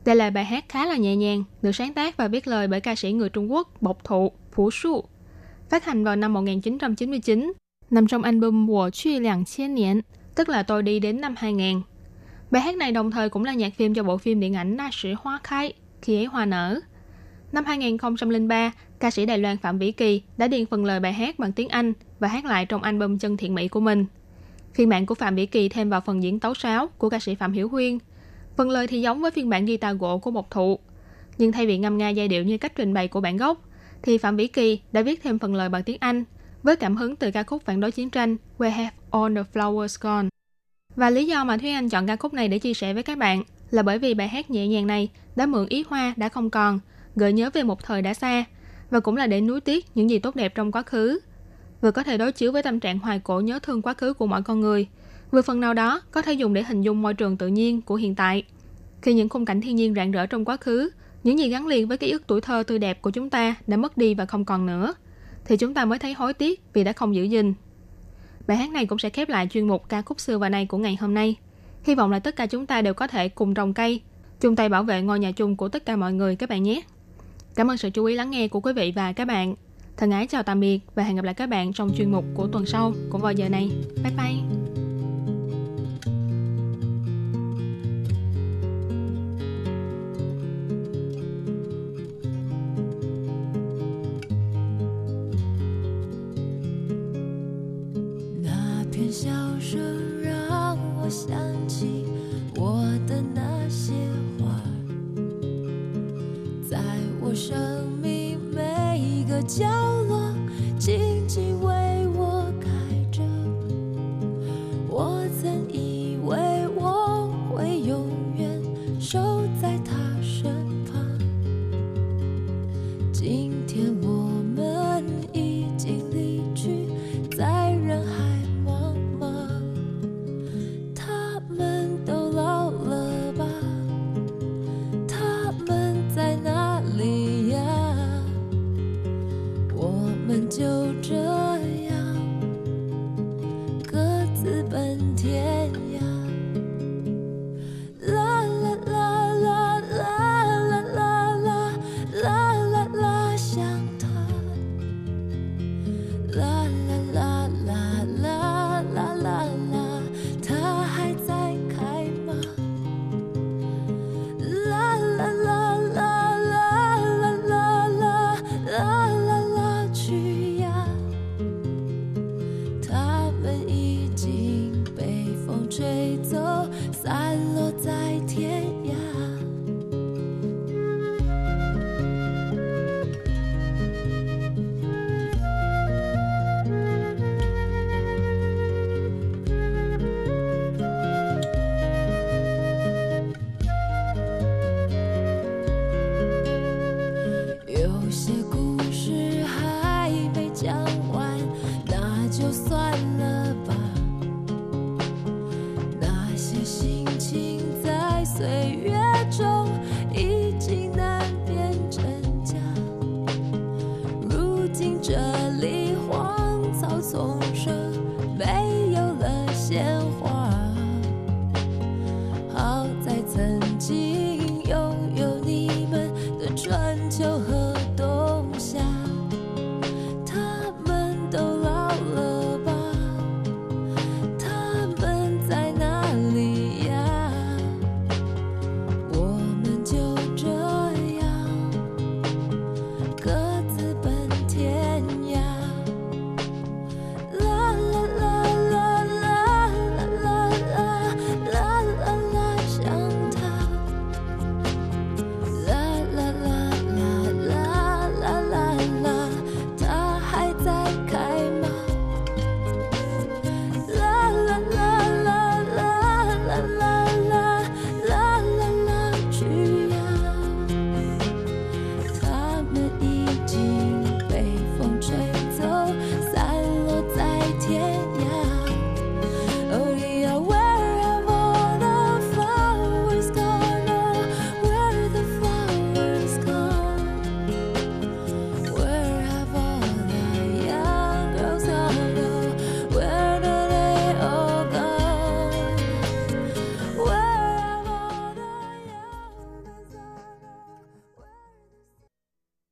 Đây là bài hát khá là nhẹ nhàng, được sáng tác và viết lời bởi ca sĩ người Trung Quốc Bộc Thụ Phú Su. Phát hành vào năm 1999, nằm trong album Wo Chu Liang Qian Nian, tức là Tôi đi đến năm 2000. Bài hát này đồng thời cũng là nhạc phim cho bộ phim điện ảnh Na Sĩ Hoa Khai, khi ấy hoa nở. Năm 2003, ca sĩ Đài Loan Phạm Vĩ Kỳ đã điền phần lời bài hát bằng tiếng Anh và hát lại trong album Chân Thiện Mỹ của mình. Phiên bản của Phạm Vĩ Kỳ thêm vào phần diễn tấu sáo của ca sĩ Phạm Hiểu Huyên. Phần lời thì giống với phiên bản guitar gỗ của Bộc Thụ. Nhưng thay vì ngâm nga giai điệu như cách trình bày của bản gốc, thì Phạm Vĩ Kỳ đã viết thêm phần lời bằng tiếng Anh với cảm hứng từ ca khúc phản đối chiến tranh Where Have All the Flowers Gone. Và lý do mà Thúy Anh chọn ca khúc này để chia sẻ với các bạn là bởi vì bài hát nhẹ nhàng này đã mượn ý hoa đã không còn, gợi nhớ về một thời đã xa, và cũng là để nuối tiếc những gì tốt đẹp trong quá khứ. Vừa có thể đối chiếu với tâm trạng hoài cổ nhớ thương quá khứ của mọi con người, vừa phần nào đó có thể dùng để hình dung môi trường tự nhiên của hiện tại. Khi những khung cảnh thiên nhiên rạng rỡ trong quá khứ, những gì gắn liền với ký ức tuổi thơ tươi đẹp của chúng ta đã mất đi và không còn nữa, thì chúng ta mới thấy hối tiếc vì đã không giữ gìn. Bài hát này cũng sẽ khép lại chuyên mục ca khúc xưa và nay của ngày hôm nay. Hy vọng là tất cả chúng ta đều có thể cùng trồng cây, chung tay bảo vệ ngôi nhà chung của tất cả mọi người các bạn nhé. Cảm ơn sự chú ý lắng nghe của quý vị và các bạn. Thân ái chào tạm biệt và hẹn gặp lại các bạn trong chuyên mục của tuần sau cũng vào giờ này. Bye bye!